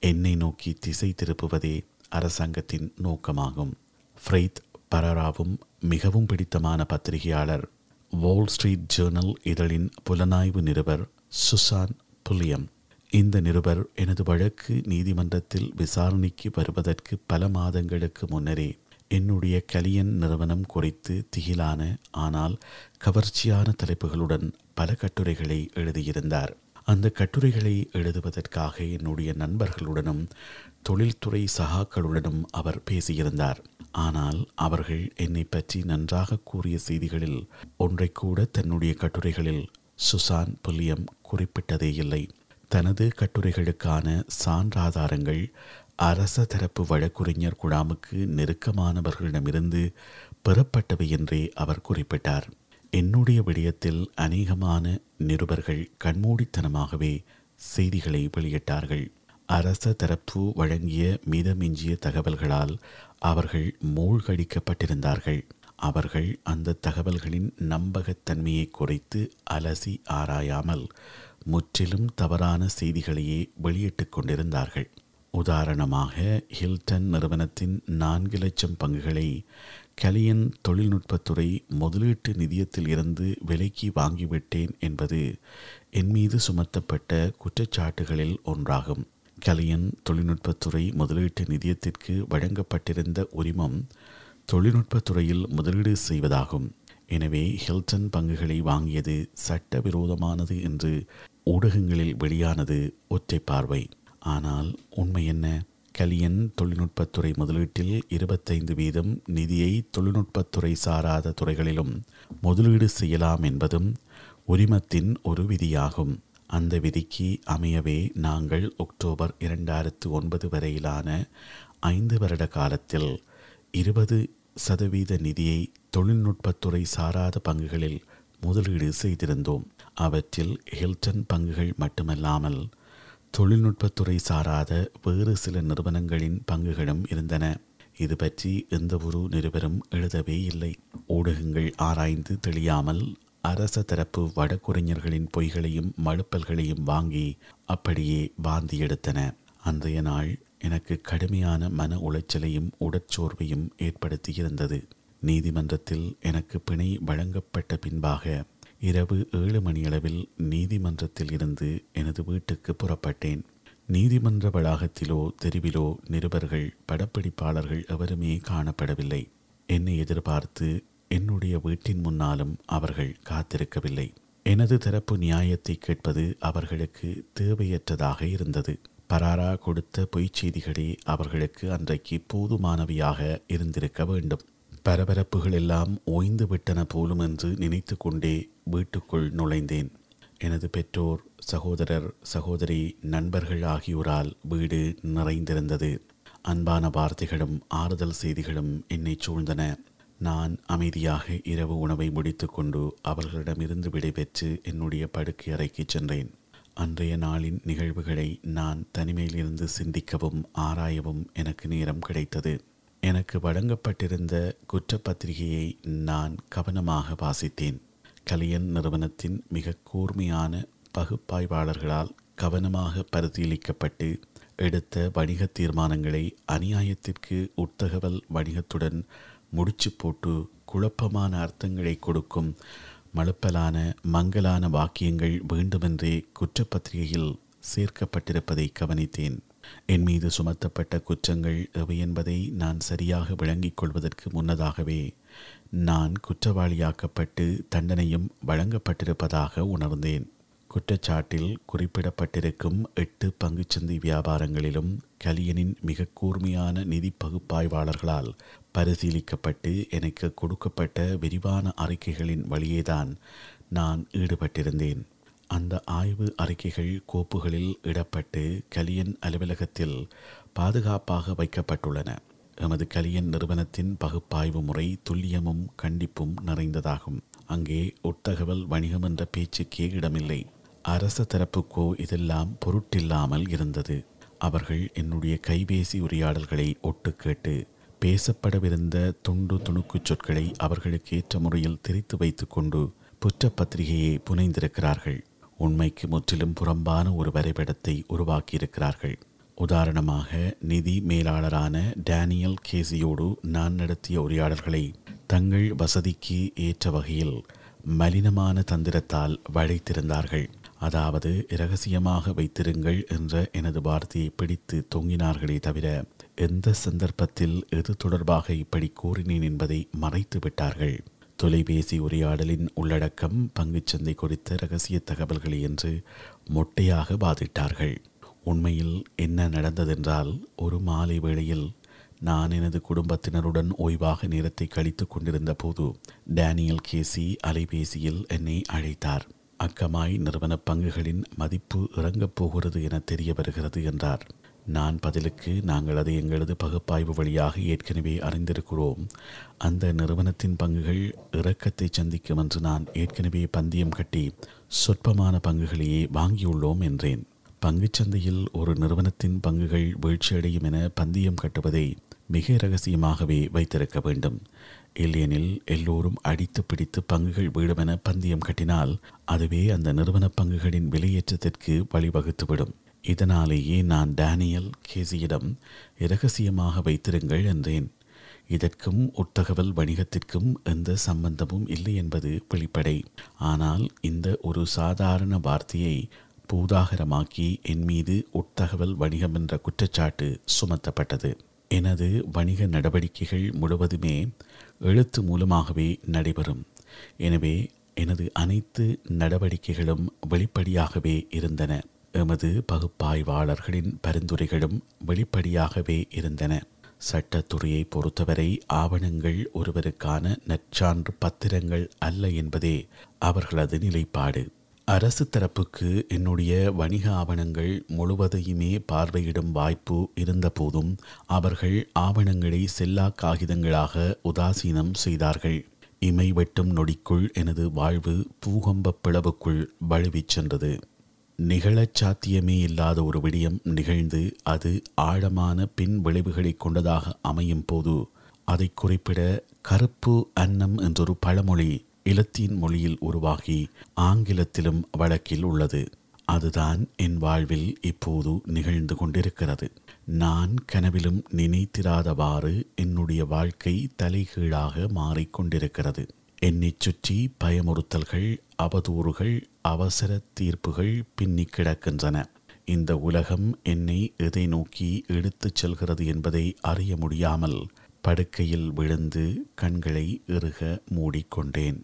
என்னை நோக்கி திசை திருப்புவதே அரசாங்கத்தின் நோக்கமாகும். ஃப்ரெய்த் பரராவும் மிகவும் பிடித்தமான பத்திரிகையாளர் வால் ஸ்ட்ரீட் ஜேர்னல் இதழின் புலனாய்வு நிருபர் சுசான் புலியம். இந்த நிருபர் எனது வழக்கு நீதிமன்றத்தில் விசாரணைக்கு வருவதற்கு பல மாதங்களுக்கு முன்னரே என்னுடைய கலியன் நிறுவனம் குறித்து திகிலான ஆனால் கவர்ச்சியான தலைப்புகளுடன் பல கட்டுரைகளை எழுதியிருந்தார். அந்த கட்டுரைகளை எழுதுவதற்காக என்னுடைய நண்பர்களுடனும் தொழில்துறை சகாக்களுடனும் அவர் பேசியிருந்தார். ஆனால் அவர்கள் என்னை பற்றி நன்றாக கூறிய செய்திகளில் ஒன்றை கூட தன்னுடைய கட்டுரைகளில் சுசான் புல்லியம் குறிப்பிட்டதே இல்லை தனது கட்டுரைகளுக்கான சான்றாதாரங்கள் அரச தரப்பு வழக்குரைஞர் குழாமுக்கு நெருக்கமானவர்களிடமிருந்து பெறப்பட்டவை என்றே அவர் குறிப்பிட்டார். என்னுடைய விடயத்தில் அநேகமான நிருபர்கள் கண்மூடித்தனமாகவே செய்திகளை வெளியிட்டார்கள். அரச தரப்பு வழங்கிய மீதமிஞ்சிய தகவல்களால் அவர்கள் மூழ்கடிக்கப்பட்டிருந்தார்கள். அவர்கள் அந்த தகவல்களின் நம்பகத்தன்மையை குறைத்து அலசி ஆராயாமல் முற்றிலும் தவறான செய்திகளையே வெளியிட்டுக் கொண்டிருந்தார்கள். உதாரணமாக ஹில்டன் நிறுவனத்தின் நான்கு லட்சம் பங்குகளை கலியன் தொழில்நுட்பத்துறை முதலீட்டு நிதியத்தில் இருந்து விலைக்கு வாங்கிவிட்டேன் என்பது என் மீது சுமத்தப்பட்ட குற்றச்சாட்டுகளில் ஒன்றாகும். கலியன் தொழில்நுட்பத்துறை முதலீட்டு நிதியத்திற்கு வழங்கப்பட்டிருந்த உரிமம் தொழில்நுட்பத்துறையில் முதலீடு செய்வதாகும். எனவே ஹில்டன் பங்குகளை வாங்கியது சட்டவிரோதமானது என்று ஊடகங்களில் வெளியானது ஒற்றை பார்வை. ஆனால் உண்மை என்ன? கலியன் தொழில்நுட்பத்துறை முதலீட்டில் இருபத்தைந்து வீதம் நிதியை தொழில்நுட்பத்துறை சாராத துறைகளிலும் முதலீடு செய்யலாம் என்பதும் உரிமத்தின் ஒரு விதியாகும். அந்த விதிக்கு அமையவே நாங்கள் அக்டோபர் இரண்டாயிரத்து ஒன்பது வரையிலான ஐந்து வருட காலத்தில் இருபது சதவீத நிதியை தொழில்நுட்பத்துறை சாராத பங்குகளில் முதலீடு செய்திருந்தோம். அவற்றில் ஹில்டன் பங்குகள் மட்டுமல்லாமல் தொழில்நுட்பத்துறை சாராத வேறு சில நிறுவனங்களின் பங்குகளும் இருந்தன. இது பற்றி எந்த ஒரு நிருபரும் எழுதவே இல்லை. ஊடகங்கள் ஆராய்ந்து தெளியாமல் அரச தரப்பு வடக்குறிஞர்களின் பொய்களையும் மழுப்பல்களையும் வாங்கி அப்படியே வாந்தி எடுத்தன. அன்றைய நாள் எனக்கு கடுமையான மன உளைச்சலையும் உடற்சோர்வையும் ஏற்படுத்தியிருந்தது. நீதிமன்றத்தில் எனக்கு பிணை வழங்கப்பட்ட பின்பாக இரவு ஏழு மணியளவில் நீதிமன்றத்தில் இருந்து எனது வீட்டுக்கு புறப்பட்டேன். நீதிமன்ற வளாகத்திலோ தெருவிலோ நிருபர்கள் படப்பிடிப்பாளர்கள் எவருமே காணப்படவில்லை. என்னை எதிர்பார்த்து என்னுடைய வீட்டின் முன்னாலும் அவர்கள் காத்திருக்கவில்லை. எனது தரப்பு நியாயத்தை கேட்பது அவர்களுக்கு தேவையற்றதாக இருந்தது. பராரா கொடுத்த பொய்ச் செய்திகளே அவர்களுக்கு அன்றைக்கு போதுமானவையாக இருந்திருக்க வேண்டும். பரபரப்புகள் எல்லாம் ஓய்ந்து விட்டன போலும் என்று நினைத்து கொண்டே வீட்டுக்குள் நுழைந்தேன். எனது பெற்றோர் சகோதரர் சகோதரி நண்பர்கள் ஆகியோரால் வீடு நிறைந்திருந்தது. அன்பான வார்த்தைகளும் ஆறுதல் செய்திகளும் என்னை சூழ்ந்தன. நான் அமைதியாக இரவு உணவை முடித்துக்கொண்டு அவர்களிடமிருந்து விடைபெற்று என்னுடைய படுக்கை அறைக்கு சென்றேன். அன்றைய நாளின் நிகழ்வுகளை நான் தனிமையிலிருந்து சிந்திக்கவும் ஆராயவும் எனக்கு நேரம் கிடைத்தது. எனக்கு வழங்கப்பட்டிருந்த குற்றப்பத்திரிகையை நான் கவனமாக வாசித்தேன். கலியன் நிறுவனத்தின் மிக கூர்மையான பகுப்பாய்வாளர்களால் கவனமாக பரிசீலிக்கப்பட்டு எடுத்த வணிக தீர்மானங்களை அநியாயத்திற்கு உட்தகவல் வணிகத்துடன் முடிச்சு போட்டு குழப்பமான அர்த்தங்களை கொடுக்கும் மழுப்பலான மங்கலான வாக்கியங்கள் வேண்டுமென்றே குற்றப்பத்திரிகையில் சேர்க்கப்பட்டிருப்பதை கவனித்தேன். என் மீது சுமத்தப்பட்ட குற்றங்கள் எவை என்பதை நான் சரியாக விளங்கிக் கொள்வதற்கு முன்னதாகவே நான் குற்றவாளியாக்கப்பட்டு தண்டனையும் வழங்கப்பட்டிருப்பதாக உணர்ந்தேன். குற்றச்சாட்டில் குறிப்பிடப்பட்டிருக்கும் எட்டு பங்குச்சந்தை வியாபாரங்களிலும் கலியனின் மிக கூர்மையான நிதி பகுப்பாய்வாளர்களால் பரிசீலிக்கப்பட்டு எனக்கு கொடுக்கப்பட்ட விரிவான அறிக்கைகளின் வழியேதான் நான் ஈடுபட்டிருந்தேன். அந்த ஆய்வு அறிக்கைகள் கோப்புகளில் இடப்பட்டு கலியன் அலுவலகத்தில் பாதுகாப்பாக வைக்கப்பட்டுள்ளன. எமது கலியன் நிறுவனத்தின் பகுப்பாய்வு முறை துல்லியமும் கண்டிப்பும் நிறைந்ததாகும். அங்கே உட்தகவல் வணிகம் என்ற பேச்சுக்கே இடமில்லை. அரச தரப்புக்கோ இதெல்லாம் பொருட்டில்லாமல் இருந்தது. அவர்கள் என்னுடைய கைபேசி உரையாடல்களை ஒட்டு கேட்டு பேசப்படவிருந்த துண்டு துணுக்குச் சொற்களை அவர்களுக்கு ஏற்ற முறையில் திரித்து வைத்துக்கொண்டு புற்றப்பத்திரிகையை புனைந்திருக்கிறார்கள். உண்மைக்கு முற்றிலும் புறம்பான ஒரு வரைபடத்தை உருவாக்கியிருக்கிறார்கள். உதாரணமாக நிதி மேலாளரான டேனியல் கேசியோடு நான் நடத்திய உரையாடல்களை தங்கள் வசதிக்கு ஏற்ற வகையில் மலினமான தந்திரத்தால் வளைத்திருந்தார்கள். அதாவது இரகசியமாக வைத்திருங்கள் என்ற எனது வார்த்தையை பிடித்து தொங்கினார்களே தவிர எந்த சந்தர்ப்பத்தில் எது தொடர்பாக இப்படி கூறினேன் என்பதை மறைத்து விட்டார்கள் தொலைபேசி உரையாடலின் உள்ளடக்கம் பங்குச்சந்தை குறித்த ரகசிய தகவல்களை என்று மொட்டையாக வாதிட்டார்கள். உண்மையில் என்ன நடந்ததென்றால் ஒரு மாலை வேளையில் நான் எனது குடும்பத்தினருடன் ஓய்வாக நேரத்தை கழித்துக் கொண்டிருந்த போது டேனியல் கேசி அலைபேசியில் என்னை அழைத்தார். அக்கமாய் நிறுவன பங்குகளின் மதிப்பு இறங்கப் போகிறது என தெரிய வருகிறது என்றார். நான் பதிலுக்கு நாங்கள் அதை எங்களது பகுப்பாய்வு வழியாக ஏற்கனவே அறிந்திருக்கிறோம். அந்த நிறுவனத்தின் பங்குகள் இறக்கத்தை சந்திக்கும் என்று நான் ஏற்கனவே பந்தயம் கட்டி சொற்பமான பங்குகளையே வாங்கியுள்ளோம் என்றேன். பங்குச்சந்தையில் ஒரு நிறுவனத்தின் பங்குகள் வீழ்ச்சியடையும் என பந்தயம் கட்டுவதை மிக ரகசியமாகவே வைத்திருக்க வேண்டும். இல்லையெனில் எல்லோரும் அடித்து பிடித்து பங்குகள் வீடுமென பந்தயம் கட்டினால் அதுவே அந்த நிறுவன பங்குகளின் விலையேற்றத்திற்கு வழிவகுத்துவிடும். இதனாலேயே நான் டேனியல் கேசியிடம் இரகசியமாக வைத்திருங்கள் என்றேன். இதற்கும் உட்தகவல் வணிகத்திற்கும் எந்த சம்பந்தமும் இல்லை என்பது வெளிப்படை. ஆனால் இந்த ஒரு சாதாரண வார்த்தையை பூதாகரமாக்கி என் மீது உட்தகவல் வணிகம் என்ற குற்றச்சாட்டு சுமத்தப்பட்டது. எனது வணிக நடவடிக்கைகள் முழுவதுமே எழுத்து மூலமாகவே நடைபெறும். எனவே எனது அனைத்து நடவடிக்கைகளும் வெளிப்படையாகவே இருந்தன. எமது பகுப்பாய்வாளர்களின் பரிந்துரைகளும் வெளிப்படையாகவே இருந்தன. சட்டத்துறையை பொறுத்தவரை ஆவணங்கள் ஒருவருக்கான நற்சான்று பத்திரங்கள் அல்ல என்பதே அவர்களது நிலைப்பாடு. அரசு தரப்புக்கு என்னுடைய வணிக ஆவணங்கள் முழுவதையுமே பார்வையிடும் வாய்ப்பு இருந்தபோதும் அவர்கள் ஆவணங்களை செல்லா காகிதங்களாக உதாசீனம் செய்தார்கள். இமை வெட்டும் நொடிக்குள் எனது வாழ்வு பூகம்ப பிளவுக்குள் வழுவிச் சென்றது. நிகழச் சாத்தியமே இல்லாத ஒரு விடயம் நிகழ்ந்து அது ஆழமான பின் விளைவுகளை கொண்டதாக அமையும் போது அதை குறிப்பிட கருப்பு அன்னம் என்றொரு பழமொழி இலத்தீன் மொழியில் உருவாகி ஆங்கிலத்திலும் வழக்கில் உள்ளது. அதுதான் என் வாழ்வில் இப்போது நிகழ்ந்து கொண்டிருக்கிறது. நான் கனவிலும் நினைத்திராதவாறு என்னுடைய வாழ்க்கை தலைகீழாக மாறிக்கொண்டிருக்கிறது என்னைச் சுற்றி பயமுறுத்தல்கள் அவதூறுகள் அவசர தீர்ப்புகள் பின்னி கிடக்கின்றன. இந்த உலகம் என்னை எதை நோக்கி எடுத்துச் செல்கிறது என்பதை அறிய முடியாமல் படுக்கையில் விழுந்து கண்களை இறுக மூடிக்கொண்டேன்.